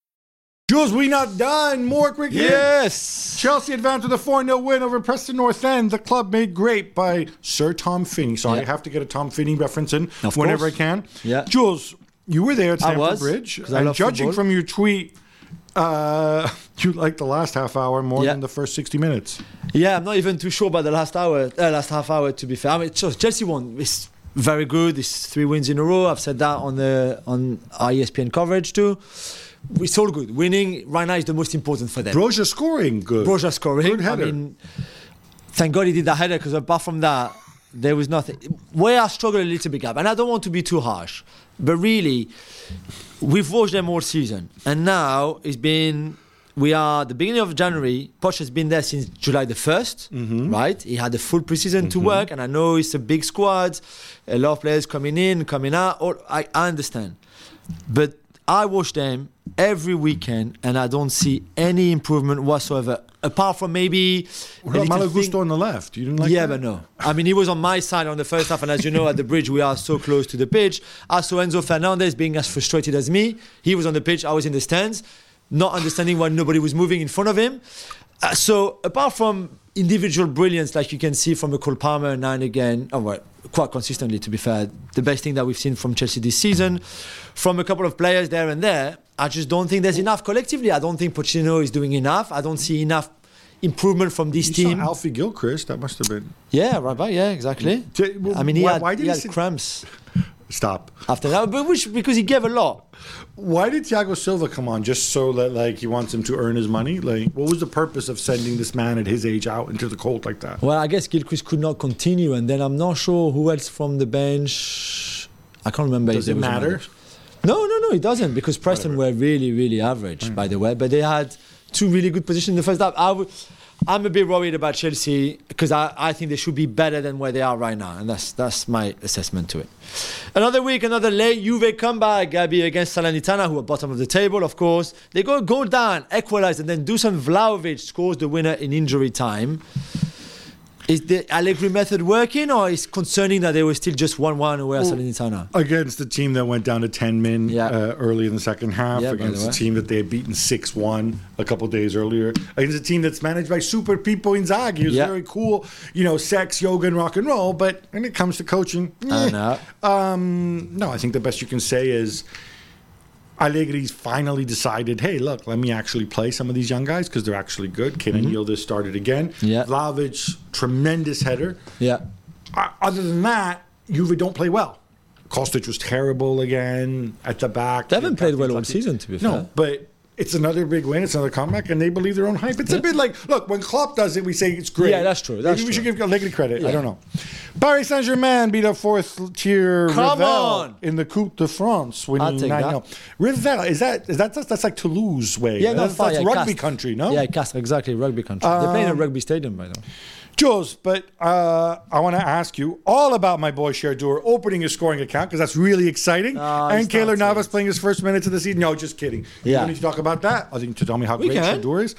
Juls, we not done. More quick hits. Yes. Chelsea advanced with a 4 0 win over Preston North End. The club made great by Sir Tom Finney. Sorry, Yeah. I have to get a Tom Finney reference in Of whenever course. I can. Yeah. Juls, you were there at I Stamford was, Bridge. I And judging football. from your tweet, uh, *laughs* you liked the last half hour more Yeah. than the first 60 minutes. Yeah, I'm not even too sure about the last hour, uh, last half hour. To be fair, I mean, Chelsea won. It's very good. It's three wins in a row. I've said that on the on our ESPN coverage too. It's all good. Winning right now is the most important for them. Broja scoring good. Broja scoring. Good header. I mean, thank God he did that header because apart from that, there was nothing. Where I struggle a little bit, Gab, and I don't want to be too harsh, but really, we've watched them all season, and now it's been. We are the beginning of January. Poch has been there since July the 1st, mm-hmm. right? He had a full preseason to mm-hmm. work, and I know it's a big squad, a lot of players coming in, coming out. All, I, I understand, but I watch them every weekend, and I don't see any improvement whatsoever, apart from maybe. What about Malo Gusto on the left? You didn't like yeah, that? but no. I mean, he was on my side on the first half, and as you know, at the bridge, we are so close to the pitch. I saw Enzo Fernandez being as frustrated as me. He was on the pitch, I was in the stands, not understanding why nobody was moving in front of him. Uh, so, apart from individual brilliance, like you can see from a Cole Palmer now and again, oh, well, quite consistently, to be fair, the best thing that we've seen from Chelsea this season, from a couple of players there and there, I just don't think there's enough collectively. I don't think Pochettino is doing enough. I don't see enough improvement from this You team. saw Alfie Gilchrist. That must have been. Yeah, right back. Yeah, exactly. Well, I mean, he why- had, why did he he had cramps Stop. after that, but which because he gave a lot. Why did Thiago Silva come on? Just so that like he wants him to earn his money? Like, what was the purpose of sending this man at his age out into the cold like that? Well, I guess Gilchrist could not continue, and then I'm not sure who else from the bench. I can't remember. Does it matter? No, no, no, it doesn't because Preston were really, really average, by the way. But they had two really good positions in the first half. I would, I'm a bit worried about Chelsea because I, I think they should be better than where they are right now, and that's that's my assessment to it. Another week, another late Juve comeback, Gabi against Salernitana, who are bottom of the table, of course. They go goal down, equalize, and then Dusan Vlahovic scores the winner in injury time. Is the Allegri method working, or is concerning that they were still just one-one away at Salernitana? Against the team that went down to 10 men Yeah. uh, early in the second half, Yeah, the against a team that they had beaten 6 1 a couple days earlier, against a team that's managed by Super Pippo Inzaghi, who's Yeah. very cool, you know, sex, yoga, and rock and roll. But when it comes to coaching, I eh. Um, no, I think the best you can say is Allegri's finally decided, hey, look, let me actually play some of these young guys because they're actually good. Kenan Yildiz started again. Mm-hmm. Yeah. Vlahovic, tremendous header. Yeah. Uh, other than that, Juve don't play well. Kostic was terrible again at the back. They haven't played well all season, to be fair. No, but it's another big win. It's another comeback, and they believe their own hype. It's a bit like, look, when Klopp does it, we say it's great. Yeah, that's true, that's Maybe we should give Allegri credit. I don't know. Paris Saint Germain beat a fourth tier Come Revel on. in the Coupe de France, winning take 9 that. 0. Revel, is that, is that, that's, that's like Toulouse way. Yeah, that's, fine, that's yeah, rugby Castres. country, no? Yeah, Castres, exactly, rugby country. They're playing Um, at rugby stadium, by the way. Juls, but uh, I want to ask you all about my boy Cher Ndour opening his scoring account because that's really exciting. No, and Keylor Navas playing his first minutes of the season. No, just kidding. You Yeah. don't need to talk about that. I think to tell me how We great can. Cher Ndour is.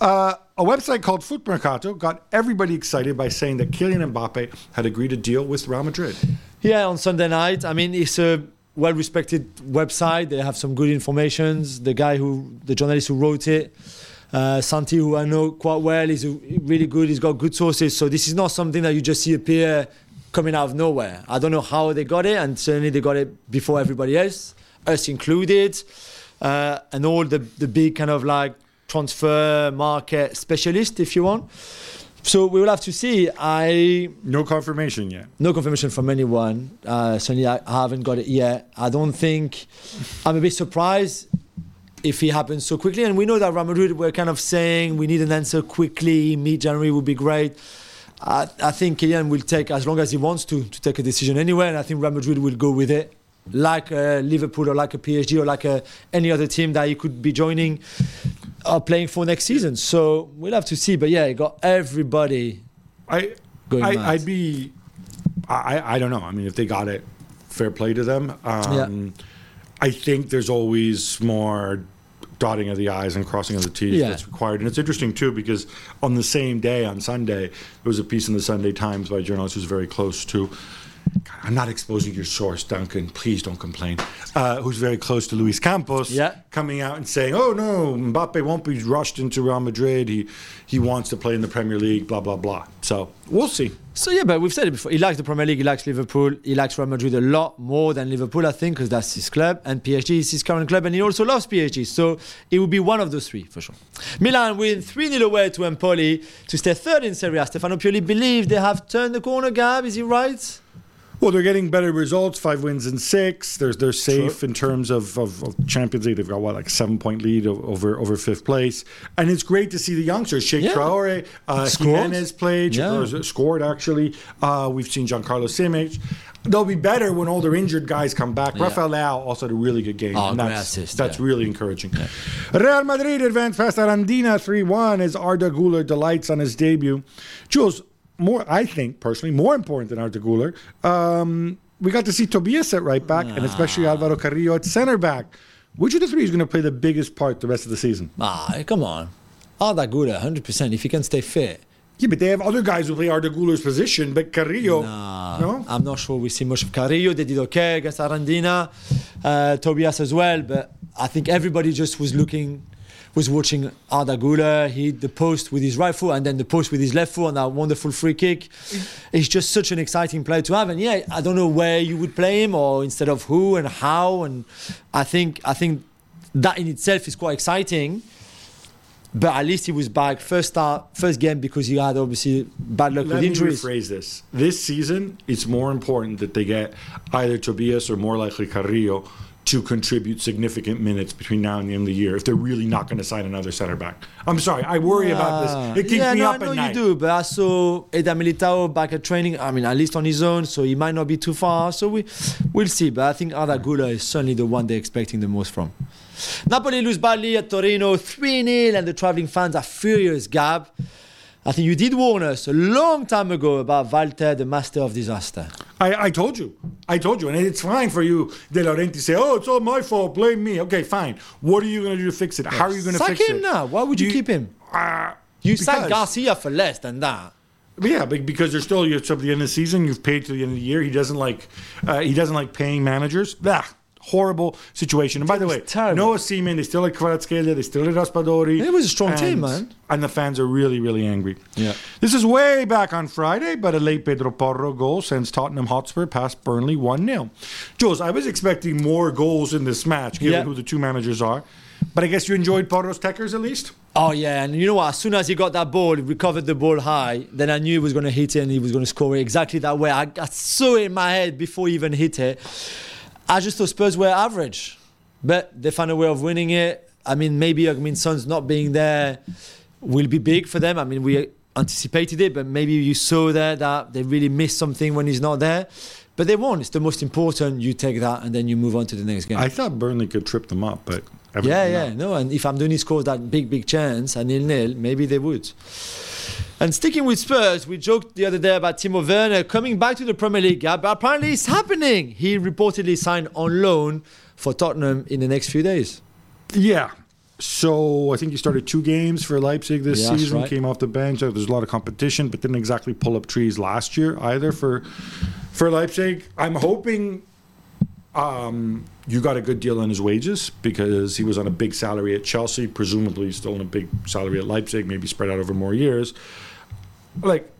Uh, a website called Foot Mercato got everybody excited by saying that Kylian Mbappe had agreed a deal with Real Madrid. Yeah, on Sunday night. I mean, it's a well-respected website. They have some good informations. The guy who, the journalist who wrote it, uh, Santi, who I know quite well, is really good. He's got good sources. So this is not something that you just see appear coming out of nowhere. I don't know how they got it, and certainly they got it before everybody else, us included, uh, and all the the big kind of like transfer market specialist, if you want. So we will have to see. I No confirmation yet. no confirmation from anyone. Uh, certainly, I I haven't got it yet. I don't think. I'm a bit surprised if it happens so quickly. And we know that Real Madrid were kind of saying we need an answer quickly. Mid January would be great. I, I think Kylian will take as long as he wants to to take a decision anyway, and I think Real Madrid will go with it, like uh, Liverpool or like a PSG or like a, any other team that he could be joining or playing for next season. So we'll have to see. But yeah, he got everybody. I, Going I. I'd be, I, I don't know. I mean, if they got it, fair play to them. Um, I think there's always more dotting of the i's and crossing of the t's Yeah. that's required, and it's interesting too because on the same day on Sunday there was a piece in the Sunday Times by a journalist who's very close to. I'm not exposing your source, Duncan. Please don't complain. Uh, who's very close to Luis Campos, Yeah. coming out and saying, "Oh no, Mbappe won't be rushed into Real Madrid. He he wants to play in the Premier League." Blah blah blah. So we'll see. So yeah, but we've said it before. He likes the Premier League. He likes Liverpool. He likes Real Madrid a lot more than Liverpool, I think, because that's his club. And PSG is his current club, and he also loves PSG. So it will be one of those three for sure. Milan win 3 0 away to Empoli to stay third in Serie A. Stefano Pioli believes they have turned the corner. Gab, is he right? Well, they're getting better results. Five wins in six. They're they're safe in terms of, of, of Champions League. They've got what like a seven point lead over over fifth place, and it's great to see the youngsters. Chaka Yeah. Traore, uh, Scored. Jimenez played, Yeah. or scored actually. Uh, we've seen Jan-Carlo Simic. They'll be better when all their injured guys come back. Yeah. Rafael Leao also had a really good game. Oh, and that's assist, that's yeah. really encouraging. Real Madrid advanced past Arandina 3 1 as Arda Guler delights on his debut. Juls, more, I think personally, more important than Arda Guler, um, we got to see Tobias at right back and especially Alvaro Carrillo at center back. Which of the three is going to play the biggest part the rest of the season? Ah, come on. Arda Güler, 100%, if he can stay fit. Yeah, but they have other guys who play Arda Guler's position, but Carrillo, Nah, no? I'm not sure we see much of Carrillo. They did okay against Arandina, uh, Tobias as well. But I think everybody just was looking, was watching Arda Güler. He hit the post with his right foot and then the post with his left foot on that wonderful free kick. He's just such an exciting player to have. And yeah, I don't know where you would play him or instead of who and how. And I think I think that in itself is quite exciting. But at least he was back first start, first game because he had obviously bad luck Let with me injuries. rephrase this. This season, it's more important that they get either Tobias or more likely Carrillo to contribute significant minutes between now and the end of the year if they're really not going to sign another center back. I'm sorry, I worry about this. It keeps yeah, me no, up I know at you do, but I saw Eder Militao back at training. I mean, at least on his own, so he might not be too far. So we, we'll see. But I think Arda is certainly the one they're expecting the most from. Napoli lose badly at Torino 3 0, and the travelling fans are furious, Gab. I think you did warn us a long time ago about Walter, the master of disaster. I, I told you. I told you. And it's fine for you, De Laurentiis, to say, oh, it's all my fault. Blame me. Okay, fine. What are you going to do to fix it? How are you going to fix it? Sack him now. Why would you, keep him? Uh, You sacked Garcia for less than that. Yeah, because there's still you're up to the end of the season. You've paid to the end of the year. He doesn't like uh, he doesn't like paying managers. Bah, horrible situation. And by the way, terrible. No Osimhen, they still like Kvaratskhelia, they still like Raspadori. It was a strong and- team, man. And the fans are really, really angry. Yeah. This is way back on Friday, but a late Pedro Porro goal sends Tottenham Hotspur past Burnley 1 0. Juls, I was expecting more goals in this match, given Yeah. who the two managers are. But I guess you enjoyed Porro's Techers at least? Oh yeah, and you know what? As soon as he got that ball, he recovered the ball high. Then I knew he was going to hit it and he was going to score it exactly that way. I, I saw it in my head before he even hit it. I just thought Spurs were average, but they found a way of winning it. I mean, maybe I mean Son's not being there will be big for them. I mean, we anticipated it, but maybe you saw there that they really missed something when he's not there. But they won. It's the most important. You take that and then you move on to the next game. I thought Burnley could trip them up, but yeah, yeah, no. And if Amdouni scores that big, big chance and nil nil, maybe they would. And sticking with Spurs, we joked the other day about Timo Werner coming back to the Premier League, but apparently it's happening. He reportedly signed on loan for Tottenham in the next few days. Yeah. So I think he started two games for Leipzig this Yeah, season. right. Came off the bench. Uh, There's a lot of competition, but didn't exactly pull up trees last year either for for Leipzig. I'm hoping um, you got a good deal on his wages because he was on a big salary at Chelsea. Presumably, he's still on a big salary at Leipzig, maybe spread out over more years. Like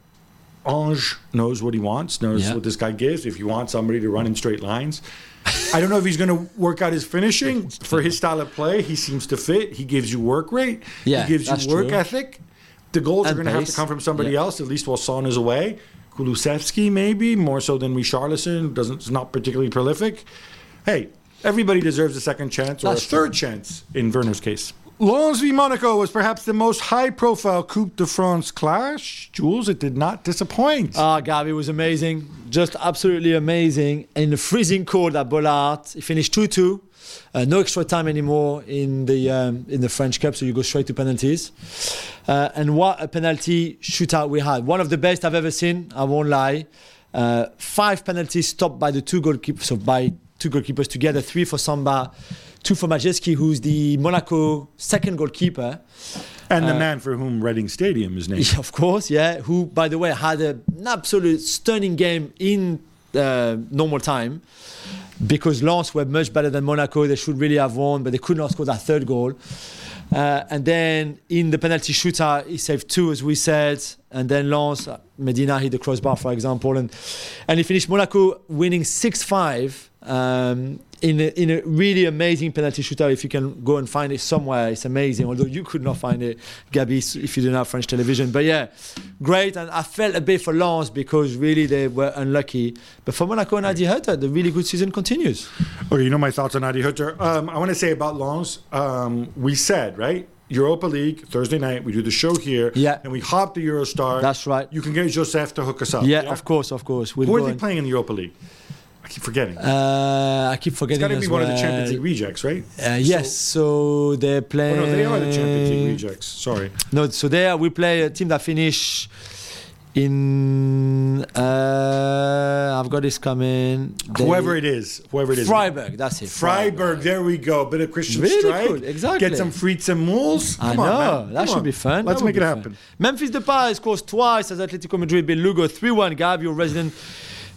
Ange knows what he wants, knows Yeah. what this guy gives. If you want somebody to run in straight lines, I don't know if he's going to work out his finishing for his style of play. He seems to fit. He gives you work rate. Yeah, he gives you work true. ethic. The goals are going to have to come from somebody Yeah. else, at least while Son is away. Kulusevski, maybe more so than Richarlison, doesn't is not particularly prolific. Hey, everybody deserves a second chance or That's a third true. chance in Werner's case. Lens v Monaco was perhaps the most high-profile Coupe de France clash. Juls, it did not disappoint. Ah, Gavi was amazing, just absolutely amazing. In the freezing cold at Bollaert, he finished 2-2. Uh, no extra time anymore in the um, in the French Cup, so you go straight to penalties. Uh, and what a penalty shootout we had! One of the best I've ever seen. I won't lie. Uh, five penalties stopped by the two goalkeepers, so by two goalkeepers together. Three for Samba, two for Majecki, who's the Monaco second goalkeeper. and uh, the man for whom Reading Stadium is named. *laughs* Of course, yeah. Who, by the way, had a, an absolute stunning game in uh, normal time because Lens were much better than Monaco. They should really have won, but they could not score that third goal. Uh, and then in the penalty shootout, he saved two, as we said. And then Lens, uh, Medina hit the crossbar, for example. And, and he finished Monaco winning 6 5 um, in, a, in a really amazing penalty shootout. If you can go and find it somewhere, it's amazing. Although you could not find it, Gabi, if you didn't have French television. But yeah, great. And I felt a bit for Lens because really they were unlucky. But for Monaco and Adi Hutter, the really good season continues. Okay, you know my thoughts on Adi Hutter. Um, I want to say about Lens. Um, we said right, Europa League Thursday night. We do the show here. Yeah. and we hop the Eurostar. That's right. You can get Joseph to hook us up. Yeah, of course, of course. We'll Who are they playing in the Europa League? I keep forgetting. Uh, I keep it's forgetting. got to be one of the well. Champions League rejects, right? Uh, yes, so they're Oh, playing. no, they are the Champions League rejects. Sorry. No, so there we play a team that finish in. Uh, I've got this coming. They- Whoever it is, whoever it is. Freiburg, that's it. Freiburg, there we go. Bit of Christian Really Streich. cool, exactly. Get some Fritz and Mules. I Come know on, man. that Come should on. be fun. Let's That make it be fun. happen. Memphis Depay scores twice as Atletico Madrid beat Lugo 3-1. Gab, your resident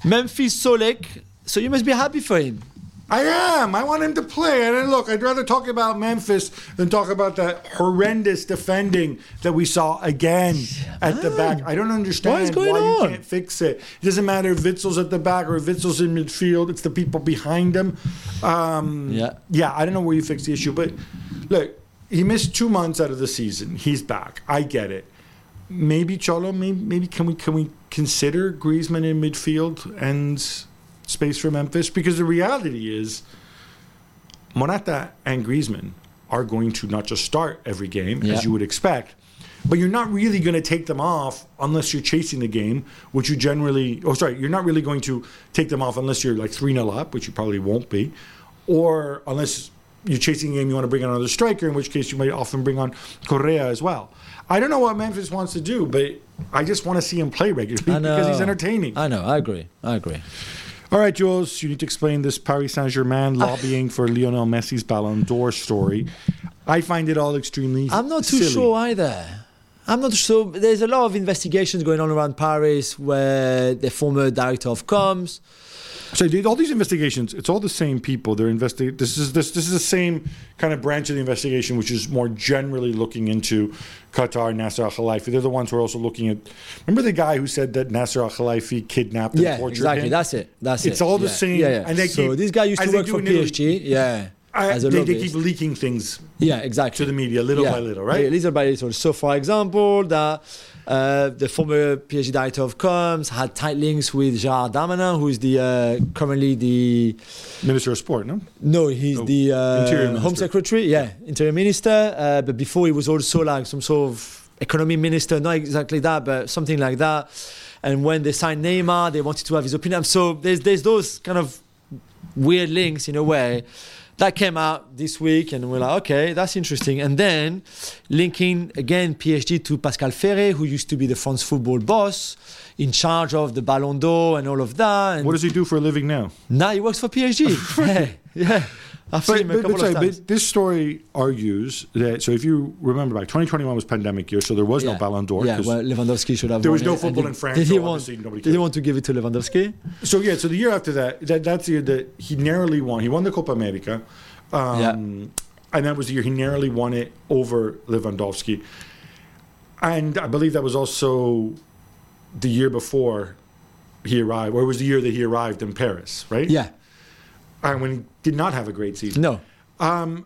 Memphis Solek. So you must be happy for him. I am. I want him to play. And look, I'd rather talk about Memphis than talk about that horrendous defending that we saw again at the back. I don't understand What is going why on? you can't fix it. It doesn't matter if Witsel's at the back or if Witsel's in midfield. It's the people behind him. Um, Yeah. Yeah, I don't know where you fix the issue. But look, he missed two months out of the season. He's back. I get it. Maybe Cholo, maybe, maybe can we can we consider Griezmann in midfield and space for Memphis? Because the reality is Morata and Griezmann are going to not just start every game Yeah. as you would expect, but you're not really going to take them off unless you're chasing the game, which you generally. Oh, sorry, you're not really going to take them off unless you're like three 0 up, which you probably won't be, or unless you're chasing the game, you want to bring on another striker, in which case you might often bring on Correa as well. I don't know what Memphis wants to do, but I just want to see him play regularly because he's entertaining. I know. I agree. I agree. All right, Juls, you need to explain this Paris Saint Germain ah. lobbying for Lionel Messi's Ballon d'Or story. I find it all extremely. I'm not too silly. sure either. I'm not sure. There's a lot of investigations going on around Paris where the former director of comms. So all these investigations, it's all the same people. They're investigating. This is this this is the same kind of branch of the investigation, which is more generally looking into Qatar, Nasser Al Khelaifi. They're the ones who are also looking at. Remember the guy who said that Nasser Al Khelaifi kidnapped and Yeah, tortured exactly. him? That's it. That's It's it. It's all the Yeah. same, Yeah, yeah. and they so keep- this guy used to work for in Italy. PSG. Yeah. I, they, they keep leaking things yeah, exactly. to the media little by little, right? Yeah, little by little. So, for example, that uh, the former PSG director of comms had tight links with Gérald Darmanin, who is the uh, currently the Minister of Sport, no? no, he's Oh, the uh, Home Secretary. Yeah, Interior Minister. Uh, but before he was also like some sort of economy minister, not exactly that, but something like that. And when they signed Neymar, they wanted to have his opinion. So there's there's those kind of weird links in a way that came out this week and we're like okay that's interesting. And then linking again PSG to Pascal Ferré who used to be the France football boss in charge of the Ballon d'Or and all of that and What does he do for a living now? now he works for PSG *laughs* yeah yeah I've seen But, a couple but, sorry, times but this story argues that so if you remember back 2021 was pandemic year so there was no. Ballon d'Or yeah well Lewandowski should have There was no it, football in France, did he so want did he want to give it to Lewandowski So yeah, so the year after that, that that's the year that he narrowly won. He won the Copa America, um, Yeah. and that was the year he narrowly won it over Lewandowski. And I believe that was also the year before he arrived, or it was the year that he arrived in Paris, right? yeah And when he did not have a great season. no um,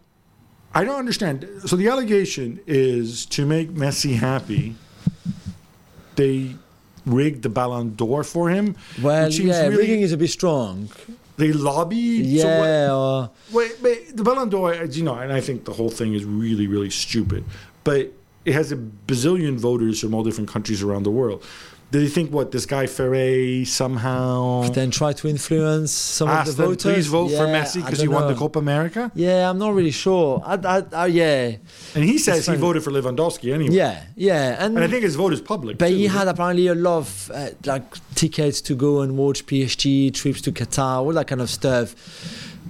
I don't understand. So the allegation is to make Messi happy. They rigged the Ballon d'Or for him. well yeah really- rigging is a bit strong They lobby. So what- yeah or Wait, the Ballon d'Or, uh, you know, and I think the whole thing is really, really stupid. But it has a bazillion voters from all different countries around the world. Do you think what this guy Ferre somehow then try to influence some of the them voters. please vote for Yeah, Messi because he won the know. Copa America? Yeah, I'm not really sure. I, I, I, yeah, And he says he voted for Lewandowski anyway. yeah, yeah, and, And I think his vote is public. but too, he had it? apparently a lot of uh, like tickets to go and watch PSG, trips to Qatar, all that kind of stuff.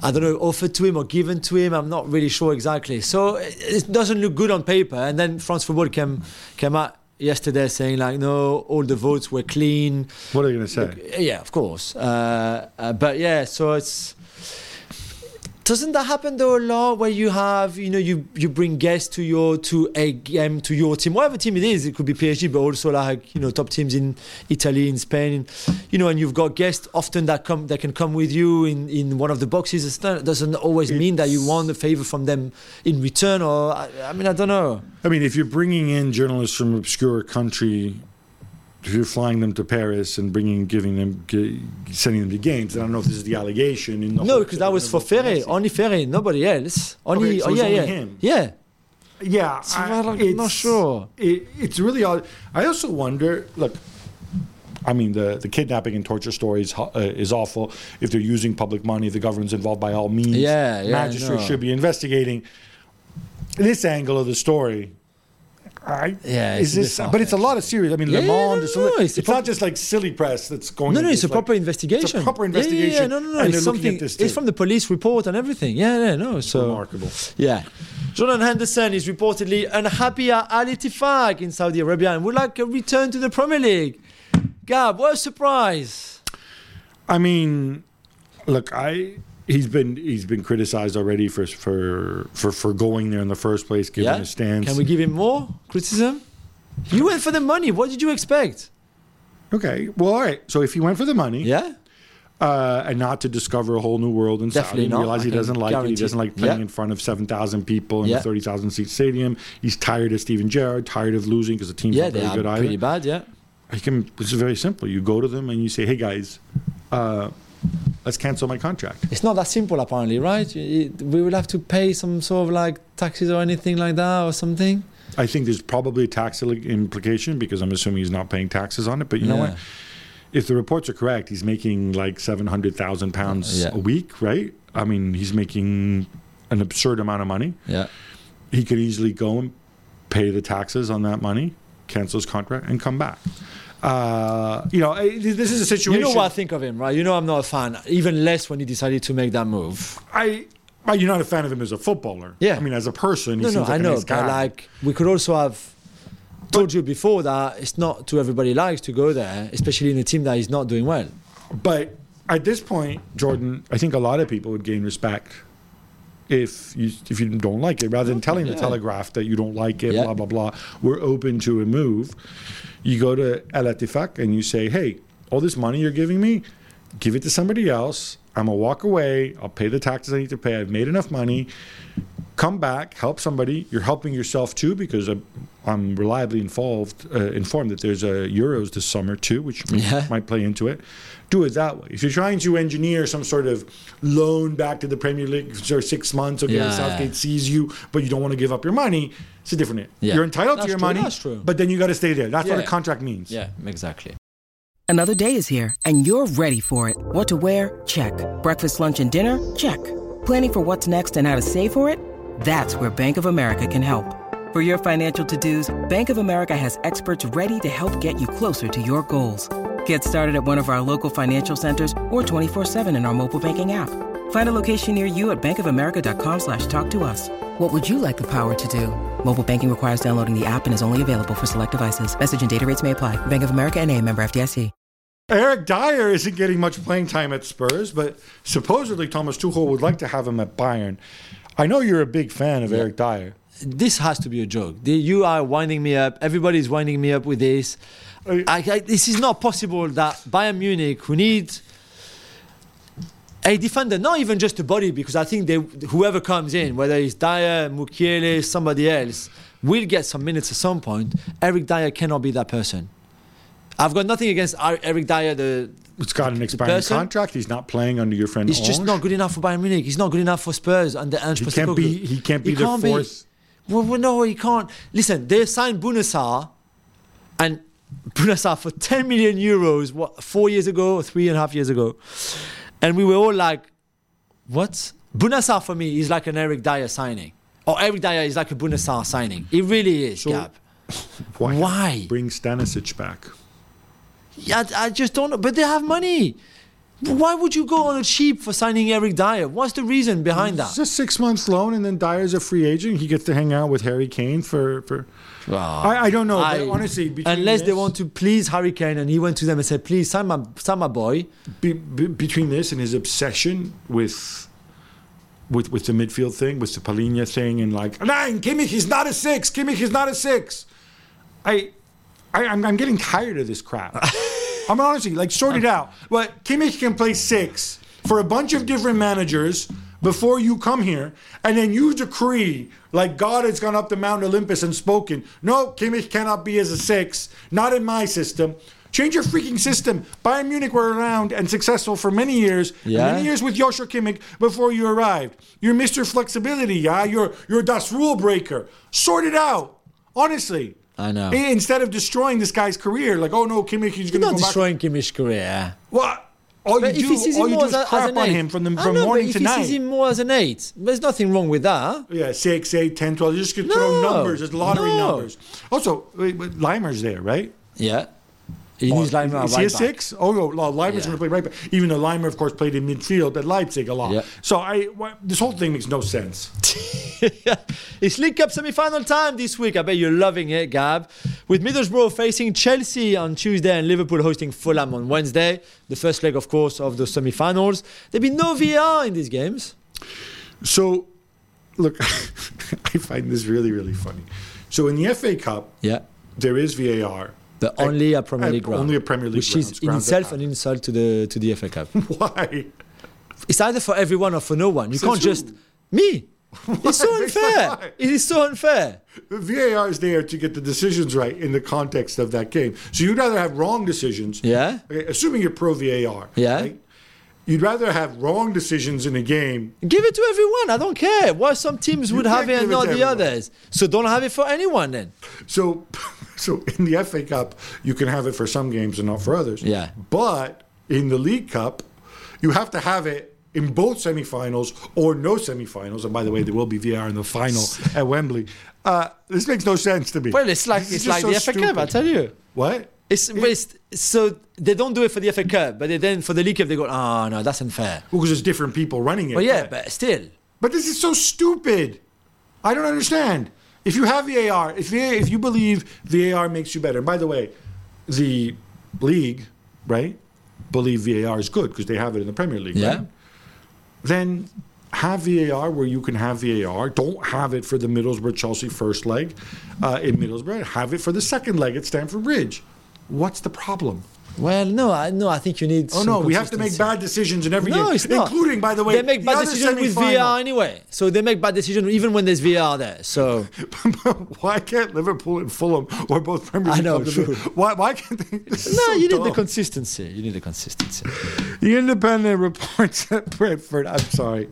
I don't know, offered to him or given to him. I'm not really sure exactly. So it, it doesn't look good on paper. And then France Football came came out yesterday saying like, no, all the votes were clean. What are they going to say? Yeah, of course. Uh, uh, but yeah, so it's. Doesn't that happen though a lot where you have you know you you bring guests to your to a game to your team? Whatever team it is it could be PSG but also like you know top teams in Italy in Spain you know and you've got guests often that come that can come with you in in one of the boxes. It doesn't always mean that you want a favor from them in return or I, I mean I don't know. I mean, if you're bringing in journalists from obscure country, if you're flying them to Paris and bringing, giving them, g- sending them to games, I don't know if this is the allegation. In the no because that was for gonna Ferre only Ferre nobody else only Okay, so oh, yeah only yeah him. yeah Yeah, So I, I'm not sure. It, it's really odd. I also wonder. Look, I mean, the, the kidnapping and torture story is, uh, is awful. If they're using public money, the government's involved by all means. Yeah, yeah, Magistrates no. should be investigating this angle of the story. I, Yeah, is it's a bit this? But it's a lot of serious. I mean, Yeah, Le yeah, Monde. no, it's, no, it's it's, not just like silly press that's going. No, no, it's a like- proper investigation. It's a proper Yeah, yeah, investigation. Yeah, no, no, no. and It's something. It's from the police report and everything. Yeah, yeah, no. So remarkable. Yeah. Jordan Henderson is reportedly unhappy at Al Ittifaq in Saudi Arabia and would like a return to the Premier League. Gab, what a surprise! I mean, look, I he's been he's been criticized already for for for, for going there in the first place, given Yeah. his stance. Can we give him more criticism? You went for the money. What did you expect? okay, well, all right. So if he went for the money, Yeah. uh, and not to discover a whole new world in Definitely Saudi, not. realize I he doesn't like it. He doesn't like playing Yeah. in front of seven thousand people in Yeah. a thirty thousand seat stadium. He's tired of Steven Gerrard, tired of losing because the team's Yeah, not very good pretty either. bad. Yeah. Can. It's very simple. You go to them and you say, "Hey guys, uh, let's cancel my contract." It's not that simple, apparently, right? It- we will have to pay some sort of like taxes or anything like that or something. I think there's probably a tax implication because I'm assuming he's not paying taxes on it. But you know what? If the reports are correct, he's making like seven hundred thousand pounds Yeah. a week, right? I mean, he's making an absurd amount of money. Yeah. He could easily go and pay the taxes on that money, cancel his contract, and come back. Uh, you know, this is a situation. You know what I think of him, right? You know I'm not a fan, even less when he decided to make that move. I. You're not a fan of him as a footballer. Yeah. I mean, as a person, he No, no, like I know, nice but like we could also have told you before that it's not to everybody likes to go there, especially in a team that is not doing well. But at this point, Jordan, I think a lot of people would gain respect if you if you don't like it, rather than telling the. Telegraph that you don't like it, Yeah. blah blah blah. We're open to a move. You go to Al Ittifaq and you say, "Hey, all this money you're giving me, give it to somebody else. I'm gonna walk away. I'll pay the taxes I need to pay. I've made enough money. Come back, help somebody. You're helping yourself too because I'm, I'm reliably involved, uh, informed that there's a Euros this summer too, which Yeah. might play into it. Do it that way. If you're trying to engineer some sort of loan back to the Premier League for six months, okay, Yeah. Southgate sees you, but you don't want to give up your money, it's a different. Yeah. You're entitled That's to your true, money, that's true. but then you got to stay there. That's what a contract means. Yeah, exactly. Another day is here, and you're ready for it. What to wear? Check. Breakfast, lunch, and dinner? Check. Planning for what's next and how to save for it? That's where Bank of America can help. For your financial to dos, Bank of America has experts ready to help get you closer to your goals. Get started at one of our local financial centers or 24-7 in our mobile banking app. Find a location near you at bankofamerica.com slash talk to us. What would you like the power to do? Mobile banking requires downloading the app and is only available for select devices. Message and data rates may apply. Bank of America and a member FDIC. Eric Dier isn't getting much playing time at Spurs, but supposedly Thomas Tuchel would like to have him at Bayern. I know you're a big fan of Eric Dier. This has to be a joke. The, you are winding me up. Everybody's winding me up with this. I, I, this is not possible that Bayern Munich, who need a defender, not even just a body, because I think they, whoever comes in, whether it's Dier, Mukiele, somebody else, will get some minutes at some point. Eric Dier cannot be that person. I've got nothing against Eric Dier, the He's got an expiring person- contract. He's not playing under your friend. He's just not good enough for Bayern Munich. He's not good enough for Spurs under Ange He can't be. He can't be the fourth. Well, well, no, he can't. Listen, they signed Bouna Sarr, and Bouna Sarr for 10 million euros. What four years ago, or three and a half years ago, and we were all like, "What?" Bouna Sarr for me is like an Eric Dier signing, or Eric Dier is like a Bouna Sarr signing. It really is, So-. Why? Why? bring Stanisic back? Yeah, I I just don't know. But they have money. Why would you go on a cheap for signing Eric Dier? What's the reason behind that? It's a six months loan, and then Dier's a free agent. He gets to hang out with Harry Kane for for. Ah. I, I don't know, I- but honestly, between unless they want to please Harry Kane, and he went to them and said, "Please sign my sign my boy." be, be, between this and his obsession with with with the midfield thing, with the Palhinha thing, and like nine, Kimmich is not a six. Kimmich is not a six. I, I I'm, I'm getting tired of this crap. *laughs* I'm honestly like sort it out. But Kimmich can play six for a bunch of different managers before you come here, and then you decree like God has gone up to Mount Olympus and spoken. No, Kimmich cannot be as a six. Not in my system. Change your freaking system. Bayern Munich were around and successful for many years. Yeah. Many years with Joshua Kimmich before you arrived. You're Mr. Flexibility, yeah? You're you're Das Rule Breaker. Sort it out. Honestly. I know. Eh, instead of destroying this guy's career, like, oh no, Kimmich, he's going to go back. destroying Kimmich's career. What? All you But if he sees do, all you do is a, crap on eight, him from, the, from know, morning to if he sees him more as an eight, there's nothing wrong with that. Yeah, 6, 8, 10, 12. You're just going to throw numbers. It's lottery No. numbers. Also, wait, Laimer's there, right? Yeah, he needs Laimer Is right he a back. six? Oh, no. Laimer's Yeah. going to play right back. Even though Laimer, of course, played in midfield at Leipzig a lot. Yeah. So I, this whole thing makes no sense. *laughs* it's League Cup semi-final time this week. I bet you're loving it, Gab. With Middlesbrough facing Chelsea on Tuesday and Liverpool hosting Fulham on Wednesday. The first leg, of course, of the semi-finals. There'll be no VAR in these games. So, look, *laughs* I find this really, really funny. So in the FA Cup, Yeah. there is VAR. But only a Premier League ground. only a Premier League Which grounds, is in itself an insult to the to the FA Cup. *laughs* Why? it's either for everyone or for no one. You Says can't just me. *laughs* It's so unfair. It is so unfair. The VAR is there to get the decisions right in the context of that game. So you'd rather have wrong decisions. Yeah. okay, Assuming you're pro VAR. Yeah. You'd rather have wrong decisions in a game. Give it to everyone. I don't care. Why some teams would have it and not the others. So don't have it for anyone then. So, *laughs* so in the FA Cup, you can have it for some games and not for others. Yeah. But in the League Cup, you have to have it in both semifinals or no semifinals. And by the way, there will be VAR in the final *laughs* at Wembley. Uh, this makes no sense to me. Well, it's like This it's like so the FA Cup. I tell you. What? It's, it's so they don't do it for the FA Cup, but they then for the League Cup they go, oh no, that's unfair. Well, Because there's different people running it. But yeah, but still, But this is so stupid. I don't understand. If you have VAR, if VAR, if you believe VAR makes you better. And by the way, the league, right, believe VAR is good because they have it in the Premier League. Yeah. Right? Then have VAR where you can have VAR. Don't have it for the Middlesbrough Chelsea first leg uh, in Middlesbrough. Have it for the second leg at Stamford Bridge. What's the problem? Well, no, I no, I think you need. Oh no, we have to make bad decisions in every No, game, it's not. including, by the way, they make the bad decisions with VR anyway. So they make bad decisions even when there's VR there. So *laughs* why can't Liverpool and Fulham or both Premier League I know, clubs true. Why, why can't they? No, so you need the consistency. You need the consistency. The Independent reports that Brentford, I'm sorry,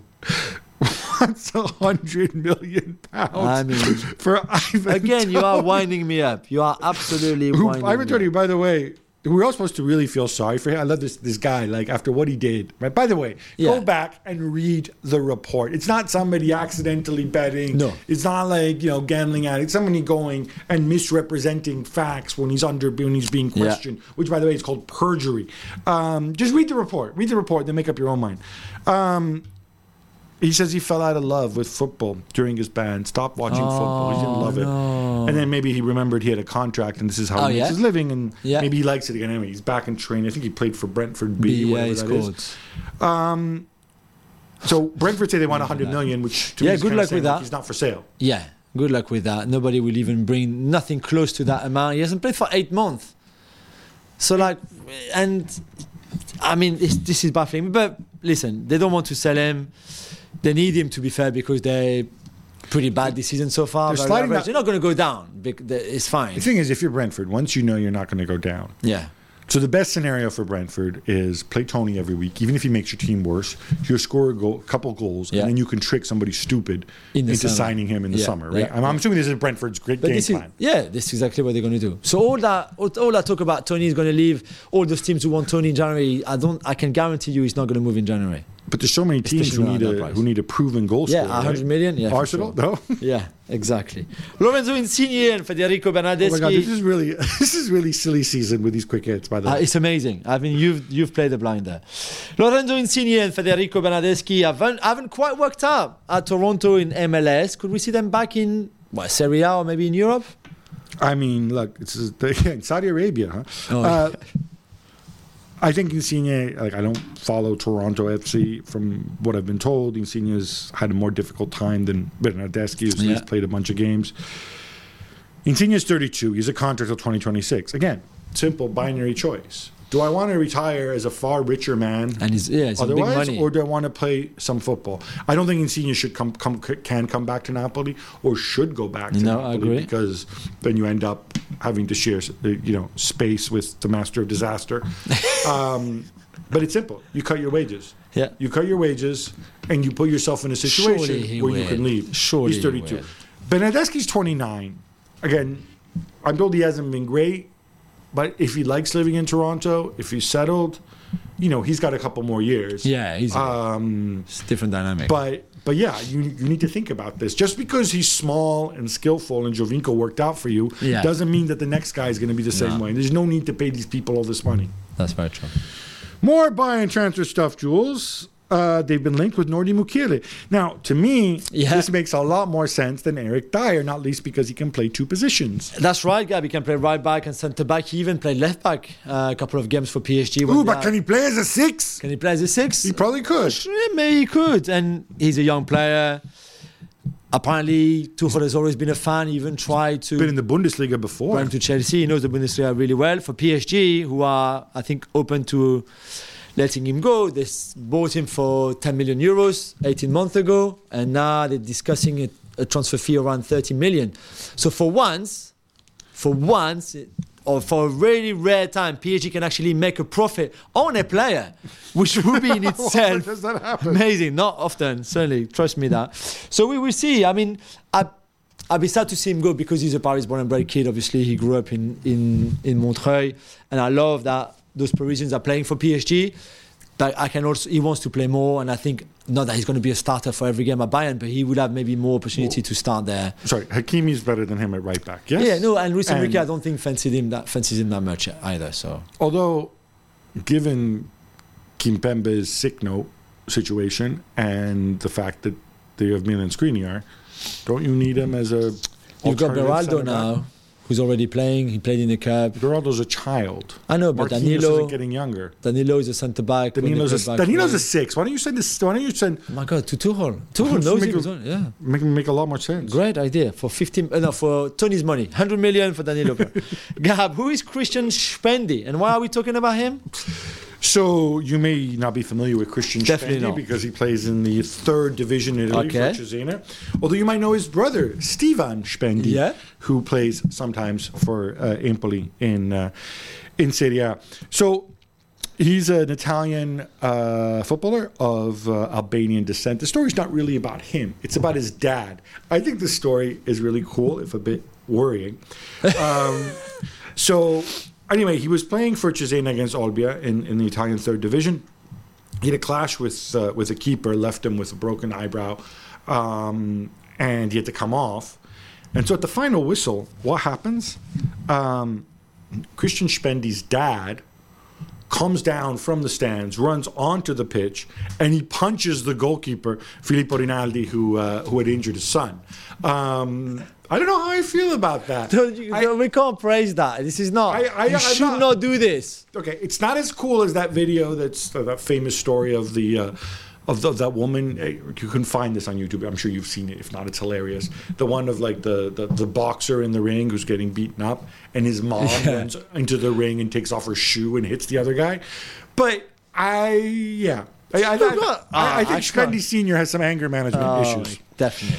wants a hundred million pounds I mean, for Ivan. Again, you are winding me up. You are absolutely Who, winding Ivan up. by the way, we're all supposed to really feel sorry for him. I love this this guy. Like after what he did, right? By the way, Yeah. go back and read the report. It's not somebody accidentally betting. No. it's not like you know gambling at it. It's somebody going and misrepresenting facts when he's under when he's being Yeah. questioned. Which, by the way, is called perjury. Um, just read the report. Read the report. Then make up your own mind. Um, he says he fell out of love with football during his ban, stopped watching oh, football. He didn't love it. And then maybe he remembered he had a contract and this is how Oh, he makes yeah? his living. And Yeah. maybe he likes it again. Anyway, he's back in training. I think he played for Brentford B, B, yeah, whatever he that scored. Um, so Brentford say they want *laughs* 100 million, which to Yeah, me is good luck with like, that. He's not for sale. Yeah, good luck with that. Nobody will even bring nothing close to that amount. He hasn't played for eight months. So like, and I mean, it's, this is baffling. But listen, they don't want to sell him. They need him to be fair because they pretty bad this season so far. They're sliding. They're not going to go down. It's fine. The thing is, if you're Brentford, once you know you're not going to go down, Yeah. So the best scenario for Brentford is play Toney every week, even if he makes your team worse. You'll score a goal, couple goals, Yeah. and then you can trick somebody stupid In into summer. signing him in the Yeah, summer, right? yeah, I'm, I'm assuming this is Brentford's great But game is plan. yeah, this is exactly what they're going to do. So all that all, all that talk about Toney is going to leave. All those teams who want Toney in January, I don't. I can guarantee you he's not going to move in January. But there's so many teams who need a who need a proven goal Yeah, scorer. 100 right? million, yeah, Arsenal, sure. no. *laughs* Yeah, exactly. Lorenzo Insigne and Federico Oh my god, this is really *laughs* this is really silly season with these quick hits. By the Uh, way, it's amazing. I mean, you've you've played the blinder. Lorenzo Insigne and Federico Bernardeschi haven't, haven't quite worked out at Toronto in MLS. Could we see them back in what, Serie A or maybe in Europe? I mean, look, it's *laughs* again Saudi Arabia, huh? Oh, uh, I think Insigne, like I don't follow Toronto FC from what I've been told. Insigne's had a more difficult time than Bernardeschi, who's Yeah. played a bunch of games. Insigne's 32. He's a contract till 2026. Again, simple binary choice. Do I want to retire as a far richer man? And he's yeah, a big Otherwise, money. or do I want to play some football? I don't think Insigne should come, come can come back to Napoli or should go back to No, I Napoli agree. because then you end up having to share uh, you know space with the master of disaster. *laughs* um, but it's simple. You cut your wages. Yeah. You cut your wages and you put yourself in a situation he where you can leave. Surely He's 32. will. Bernardeschi's 29. Again, I'm told he hasn't been great, but if he likes living in Toronto, if he's settled, you know, he's got a couple more years. yeah, he's Um, it's a different dynamic. but but yeah, you you need to think about this. Just because he's small and skillful and Giovinco worked out for you Yeah. doesn't mean that the next guy is going to be the same No. way. There's no need to pay these people all this money. That's very true. More buy and transfer stuff, Juls. Uh, they've been linked with Nordi Mukiele. Now, to me, Yeah. this makes a lot more sense than Eric Dier, not least because he can play two positions. That's right, Gab. He can play right back and centre back. He even played left back uh, a couple of games for PSG. Ooh, but are- can he play as a six? can he play as a six? He probably could. Yeah, maybe he could. And he's a young player. Apparently, Tuchel has always been a fan. He even tried to Been in the Bundesliga before. Went to Chelsea. He knows the Bundesliga really well. For PSG, who are, I think, open to letting him go, they bought him for 10 million euros 18 months ago. And now they're discussing a, a transfer fee around 30 million. So for once, for once, it- or for a really rare time, PSG can actually make a profit on a player, which would be in *laughs* itself does that happen? amazing. Not often, certainly. Trust me that. So we will see. I mean, I, I'd be sad to see him go because he's a Paris-born and bred kid. Obviously, he grew up in, in, in Montreuil, and I love that those Parisians are playing for PSG. But I can also he wants to play more, and I think not that he's going to be a starter for every game at Bayern, but he would have maybe more opportunity to start there. Sorry, Hakimi's better than him at right back. Yes. Yeah, no, and Luis Enrique, I don't think fancied him that fancies him that much either. So Although, given Kimpembe's sick note situation and the fact that they have Milan Skriniar, don't you need him as a you've got Beraldo now, who's already playing. He played in the cup. Ronaldo's a child. I know, but Marquinhos Danilo- isn't getting younger. Danilo is a centre back. Danilo's a, back Danilo's a six. Why don't you send this? Why don't you send? Oh my God, to Tuchel. Tuchel *laughs* knows Make him Yeah. Make make a lot more sense. Great idea for 15 uh, no for Toney's money 100 million for Danilo *laughs* Gab who is Christian Shpendi and why are we talking about him *laughs* So you may not be familiar with Christian Definitely because he plays in the third division in Italy Okay. for Cesena. Although you might know his brother Stiven Shpendi, Yeah. who plays sometimes for uh, Empoli in uh, in Serie A. So he's an Italian uh, footballer of uh, Albanian descent. The story's not really about him; it's about his dad. I think the story is really cool, if a bit worrying. *laughs* Um, so anyway, he was playing for Cesena against Olbia in, in the Italian third division. He had a clash with uh, with a keeper, left him with a broken eyebrow, um, and he had to come off. And so at the final whistle, what happens? Um, Christian Shpendi's dad comes down from the stands, runs onto the pitch, and he punches the goalkeeper Filippo Rinaldi, who uh, who had injured his son. Um, I don't know how I feel about that. *laughs* Don't you- I- we can't praise that this is not I- I- you I'm should not- not, do this okay, it's not as cool as that video. That's uh, that famous story of the. Uh, of, the, that woman, Eh, you can find this on YouTube. I'm sure you've seen it. If not, it's hilarious. The one of like the, the, the boxer in the ring who's getting beaten up, and his mom runs into the ring and takes off her shoe and hits the other guy. But I, yeah, I, I, I. I, think I Senior has some anger management Oh, issues. definitely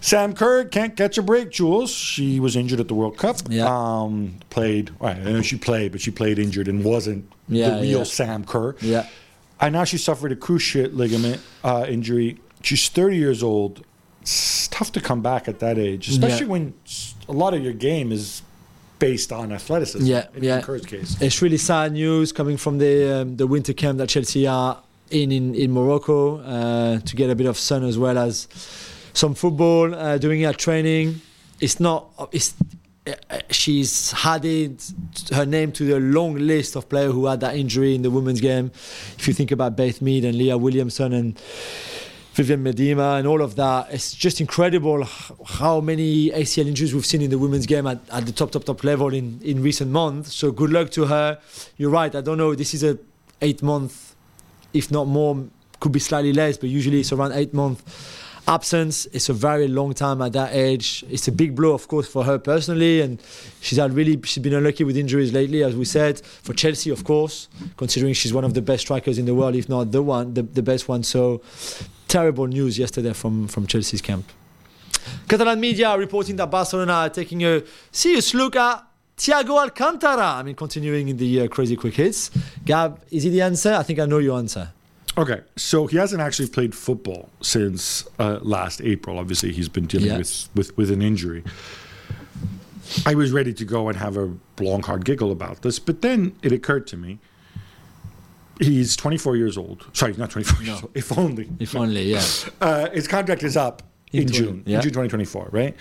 Sam Kerr can't catch a break, Jules. She was injured at the World Cup. Yeah. Um, played, well, I know she played, but she played injured and wasn't Yeah, the real yeah. Sam Kerr. Yeah. And now she suffered a cruciate ligament uh, injury. She's 30 years old. It's tough to come back at that age, especially Yeah. when a lot of your game is based on athleticism. Yeah, in yeah. Kerr's case. it's really sad news coming from the um, the winter camp that Chelsea are in in, in Morocco uh, to get a bit of sun as well as some football uh, doing her training. It's not. It's uh, uh, she's added her name to the long list of players who had that injury in the women's game. If you think about Beth Mead and Leah Williamson and Vivianne Miedema and all of that. It's just incredible how many ACL injuries we've seen in the women's game at, at the top, top, top level in, in recent months. So good luck to her. You're right. I don't know. This is a eight month, if not more, could be slightly less, but usually it's around eight month absence. It's a very long time at that age. It's a big blow, of course, for her personally, and she's had really she's been unlucky with injuries lately, as we said. For Chelsea, of course, considering she's one of the best strikers in the world, if not the one, the, the best one. So terrible news yesterday from from Chelsea's camp. Catalan media are reporting that Barcelona are taking a serious look at Thiago Alcantara. I mean, continuing in the uh, crazy quick hits. Gab, is he the answer? I think I know your answer. Okay, so he hasn't actually played football since uh, last April. Obviously, he's been dealing Yeah. with, with with an injury. I was ready to go and have a long, hard giggle about this, but then it occurred to me. He's 24 years old. Sorry, not 24 years old. If only. If only, yeah. *laughs* Uh, his contract is up in, In 20 June, yeah. in June 2024, right?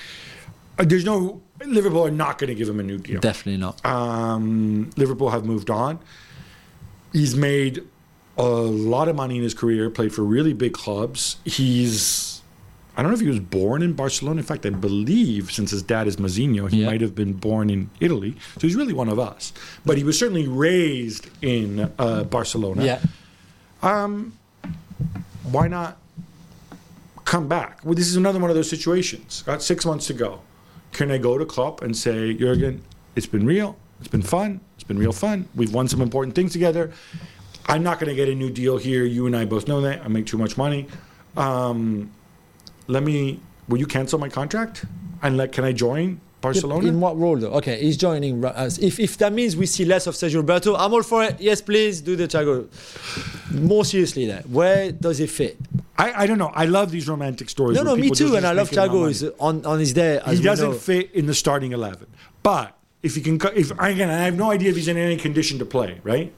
Uh, there's no Liverpool are not going to give him a new deal. Definitely not. Um, Liverpool have moved on. He's made a lot of money in his career, played for really big clubs. He's, I don't know if he was born in Barcelona. In fact, I believe since his dad is Mazinho, he Yeah. might have been born in Italy. So he's really one of us. But he was certainly raised in uh, Barcelona. Yeah. Um, Why not come back? Well, this is another one of those situations. Got six months to go. Can I go to Klopp and say, Jurgen, it's been real. It's been fun. It's been real fun. We've won some important things together. I'm not going to get a new deal here. You and I both know that. I make too much money. Um, let me. Will you cancel my contract? And let can I join Barcelona? In what role though? Okay, he's joining. Us. If, if that means we see less of Sergio Roberto, I'm all for it. Yes, please do the Thiago. More seriously, there, where does it fit? I, I don't know. I love these romantic stories. No, no, me too. And I love Thiago is on on his day. As he doesn't know. fit in the starting eleven. But if he can, if again, I have no idea if he's in any condition to play, right?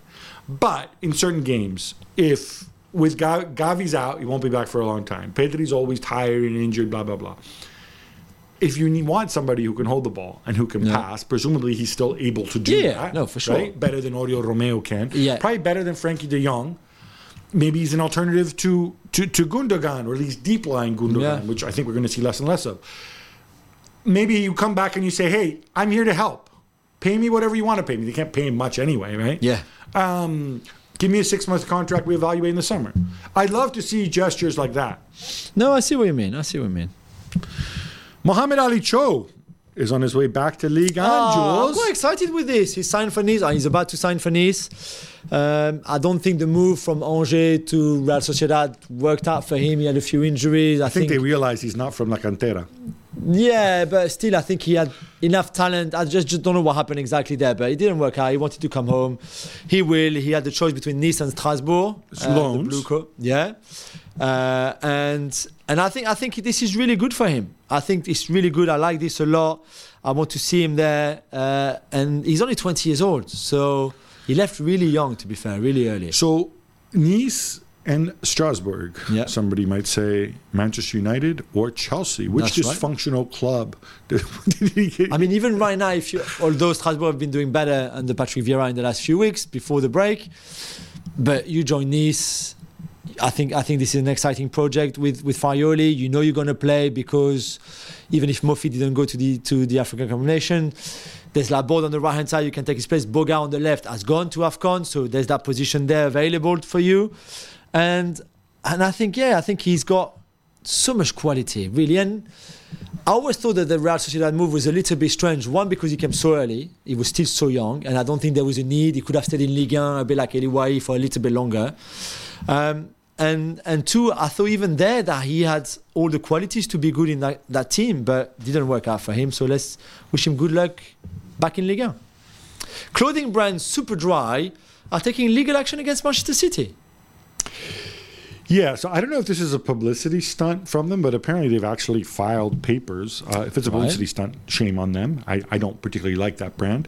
But in certain games, if with Gavi's out, he won't be back for a long time. Pedri's always tired and injured, blah blah blah. If you need, want somebody who can hold the ball and who can Yeah. pass, presumably he's still able to do Yeah, that. no, for sure. Right? Better than Oriol Romeo can. Yeah. Probably better than Frenkie De Jong. Maybe he's an alternative to to, to Gundogan, or at least deep line Gundogan, Yeah. which I think we're going to see less and less of maybe you come back and you say, "Hey, I'm here to help. Pay me whatever you want to pay me." They can't pay him much anyway, right? Yeah. Um, give me a six month contract. We evaluate in the summer. I'd love to see gestures like that. No, I see what you mean. I see what you mean. Mohamed-Ali Cho is on his way back to Ligue 1, Oh, I'm quite excited with this. He signed for Nice. He's about to sign for Nice. Um, I don't think the move from Angers to Real Sociedad worked out for him. He had a few injuries. I, I think they realize he's not from La Cantera. Yeah, but still, I think he had enough talent. I just, just don't know what happened exactly there, but it didn't work out. He wanted to come home. He will. He had the choice between Nice and Strasbourg. It's the loans. Blue Co- yeah, uh, and and I think I think this is really good for him. I think it's really good. I like this a lot. I want to see him there, uh, and he's only 20 years old, so he left really young. To be fair, really early. So, Nice and Strasbourg. Yeah. Somebody might say Manchester United or Chelsea. Which That's right. dysfunctional club did, *laughs* did he get? I mean, even right now, if you, although Strasbourg have been doing better under Patrick Vieira in the last few weeks before the break, but you join Nice. I think I think this is an exciting project with with Farioli. You know you're going to play because even if Mofi didn't go to the to the African combination, there's Laborde on the right hand side. You can take his place. Boga on the left has gone to Afcon, so there's that position there available for you. And and I think yeah, I think he's got so much quality really. And I always thought that the Real Sociedad move was a little bit strange. One, because he came so early, he was still so young, and I don't think there was a need. He could have stayed in Ligue 1 a bit like Elye Wahi for a little bit longer. Um, and and two, I thought even there that he had all the qualities to be good in that, that team, but didn't work out for him. So let's wish him good luck back in Ligue 1. Clothing brand Superdry are taking legal action against Manchester City. Yeah, so I don't know if this is a publicity stunt from them, but apparently they've actually filed papers. Uh, if it's a publicity stunt, shame on them. I, I don't particularly like that brand.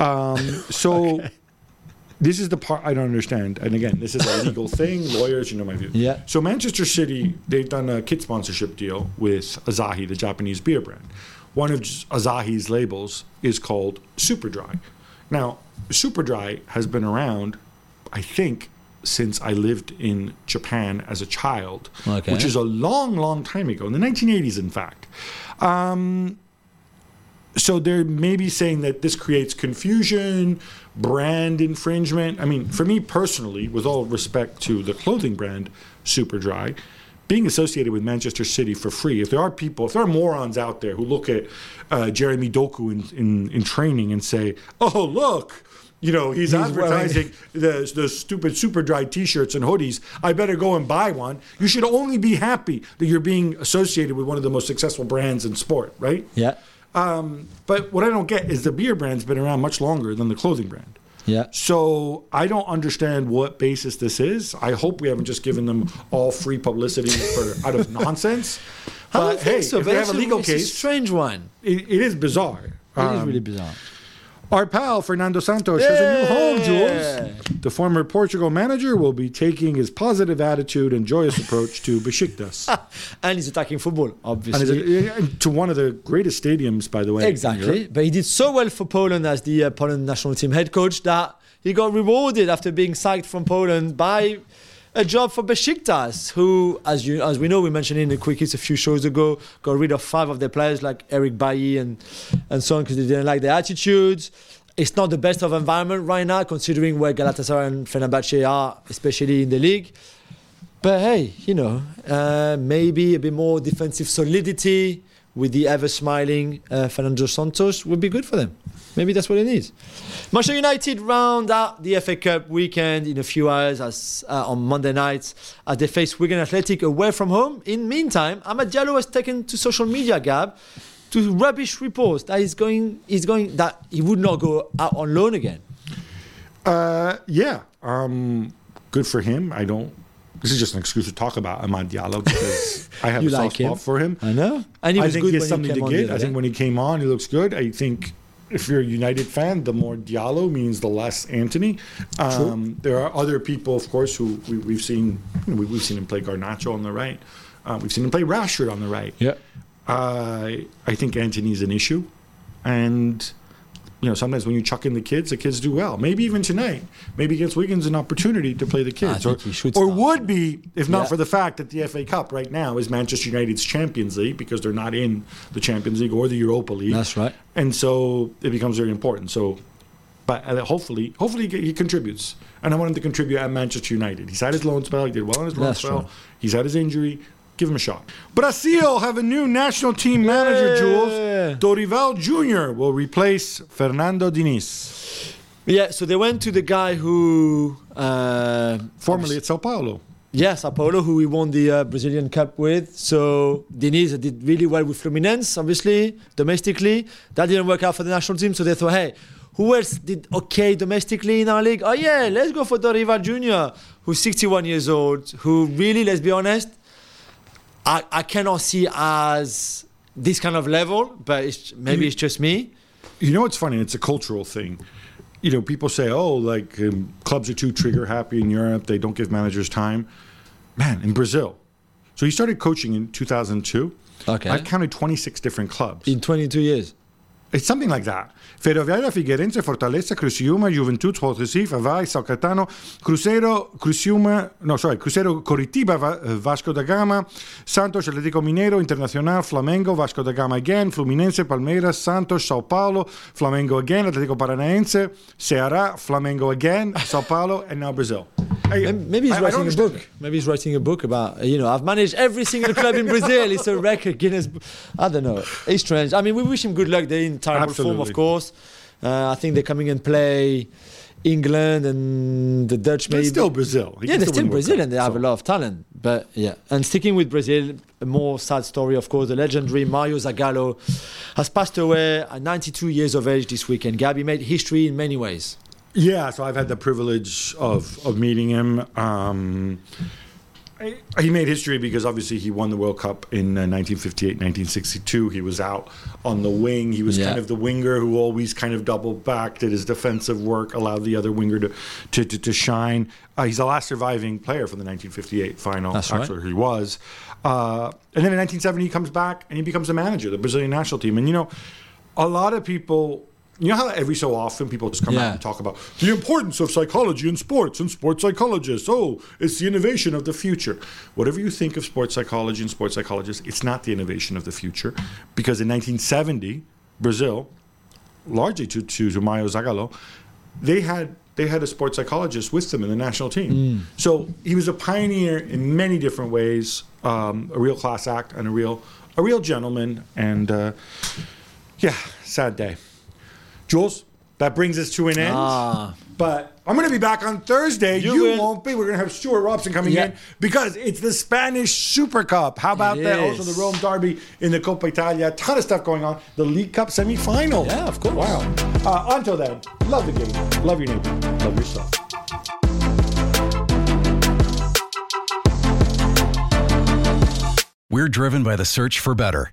Um, *laughs* so this is the part I don't understand. And again, this is a legal *laughs* thing. Lawyers, you know my view. Yeah. So Manchester City, they've done a kit sponsorship deal with Asahi, the Japanese beer brand. One of Asahi's labels is called Superdry. Now, Superdry has been around, I think, since I lived in Japan as a child, Okay. which is a long, long time ago, in the 1980s, in fact. Um, so they're maybe saying that this creates confusion, brand infringement. I mean, for me personally, with all respect to the clothing brand Superdry, being associated with Manchester City for free, if there are people, if there are morons out there who look at uh, Jeremy Doku in, in, in training and say, oh, look, you know, he's, He's wearing- advertising the, the stupid super dry t shirts and hoodies. I better go and buy one. You should only be happy that you're being associated with one of the most successful brands in sport, right? Yeah. Um, but what I don't get is the beer brand's been around much longer than the clothing brand. Yeah. So I don't understand what basis this is. I hope we haven't just given them all free publicity for out of nonsense. *laughs* I don't But think hey, so. if but they have a legal it's a case, strange one. it, it is bizarre. It is Um, really bizarre. Our pal Fernando Santos has a new home, Jules. The former Portugal manager will be taking his positive attitude and joyous approach to Besiktas. *laughs* and he's attacking football, obviously. and to one of the greatest stadiums, by the way. Exactly. But he did so well for Poland as the uh, Poland national team head coach that he got rewarded after being sacked from Poland by a job for Besiktas, who, as you as we know, we mentioned in the quick hits a few shows ago, got rid of five of their players like Eric Bailly and and so on because they didn't like their attitudes. It's not the best of environment right now, considering where Galatasaray and Fenerbahce are, especially in the league. But hey, you know, uh, maybe a bit more defensive solidity with the ever smiling uh, Fernando Santos would be good for them. Maybe that's what it needs. Manchester United round out the FA Cup weekend in a few hours as, uh, on Monday night as they face Wigan Athletic away from home. In meantime, Amad Diallo has taken to social media, Gab, to rubbish reports that he's going, he's going that he would not go out on loan again. Uh, yeah. Um, good for him. I don't. This is just an excuse to talk about Amad Diallo because I have *laughs* a like soft spot for him. I know, and he I think good he has something he to came on the give. I think when he came on, he looks good. I think if you're a United fan, the more Diallo means the less Antony. Um, there are other people, of course, who we, we've seen. You know, we, we've seen him play Garnacho on the right. Uh, we've seen him play Rashford on the right. Yeah. Uh, I think Antony's an issue, and you know, sometimes when you chuck in the kids, the kids do well. Maybe even tonight, maybe against Wiggins, an opportunity to play the kids, or, or would be if not Yeah. for the fact that the FA Cup right now is Manchester United's Champions League because they're not in the Champions League or the Europa League. That's right. and so it becomes very important. So, but uh, hopefully, hopefully he contributes, and I want him to contribute at Manchester United. He's had his loan spell; he did well in his loan That's spell. true. He's had his injury. Give him a shot. Brazil have a new national team manager, Yeah. Jules. Dorival Jr. will replace Fernando Diniz, Yeah, so they went to the guy who. Uh, formerly at Sao Paulo. Yes, Sao Paulo, who we won the uh, Brazilian Cup with. So Diniz did really well with Fluminense, obviously, domestically. That didn't work out for the national team, so they thought, hey, who else did okay domestically in our league? Oh yeah, let's go for Dorival Jr., who's 61 years old, who really, let's be honest, I, I cannot see as this kind of level, but it's, maybe it's just me. You know what's funny? It's a cultural thing. You know, people say, "Oh, like um, clubs are too trigger happy in Europe; they don't give managers time." Man, in Brazil, so he started coaching in 2002. Okay. I've counted 26 different clubs. In 22 years. It's something like that. Ferroviaria Figueirense, Fortaleza, Criciúma, Juventude, Sport Recife, Avaí, Sao Caetano, Cruzeiro, Criciúma, no, sorry, Cruzeiro, Coritiba, uh, Vasco da Gama, Santos, Atlético Mineiro, Internacional, Flamengo, Vasco da Gama again, Fluminense, Palmeiras, Santos, Sao Paulo, Flamengo again, Atlético Paranaense, Ceará, Flamengo again, Sao Paulo, and now Brazil. I- Maybe maybe he's I- I writing a book. Maybe he's writing a book about, uh, you know, I've managed every single club in Brazil. It's a record, Guinness. I don't know. It's strange. I mean, we wish him good luck. They're in form, Absolutely. of course. Uh, I think they're coming and play England and the Dutch maybe. it's still Brazil. He yeah, they're still Brazil and they have so. a lot of talent. But yeah, and sticking with Brazil, a more sad story, of course. The legendary Mario Zagallo has passed away at 92 years of age this weekend. Gabby made history in many ways. Yeah, so I've had the privilege of of meeting him. Um, he made history because obviously he won the World Cup in uh, 1958, 1962. He was out on the wing. He was Yeah. kind of the winger who always kind of doubled back, did his defensive work, allowed the other winger to to, to, to shine. Uh, he's the last surviving player from the 1958 final. That's right. Actually, he was. Uh, and then in 1970, he comes back and he becomes a manager of the Brazilian national team. And you know, a lot of people. You know how every so often people just come Yeah. out and talk about the importance of psychology in sports and sports psychologists. Oh, it's the innovation of the future. Whatever you think of sports psychology and sports psychologists, it's not the innovation of the future. Because in 1970, Brazil, largely to, to, to Mario Zagallo, they had they had a sports psychologist with them in the national team. So he was a pioneer in many different ways, um, a real class act and a real a real gentleman. And uh, yeah, sad day. Jules, that brings us to an end. Ah. But I'm going to be back on Thursday. You, You will. won't be. We're going to have Stuart Robson coming Yeah. in because it's the Spanish Super Cup. How about It that? is. Also, the Rome Derby in the Coppa Italia. A ton of stuff going on. The League Cup semifinal. Yeah, of course. Wow. Uh, until then, love the game. Love your neighbor. Love yourself. We're driven by the search for better.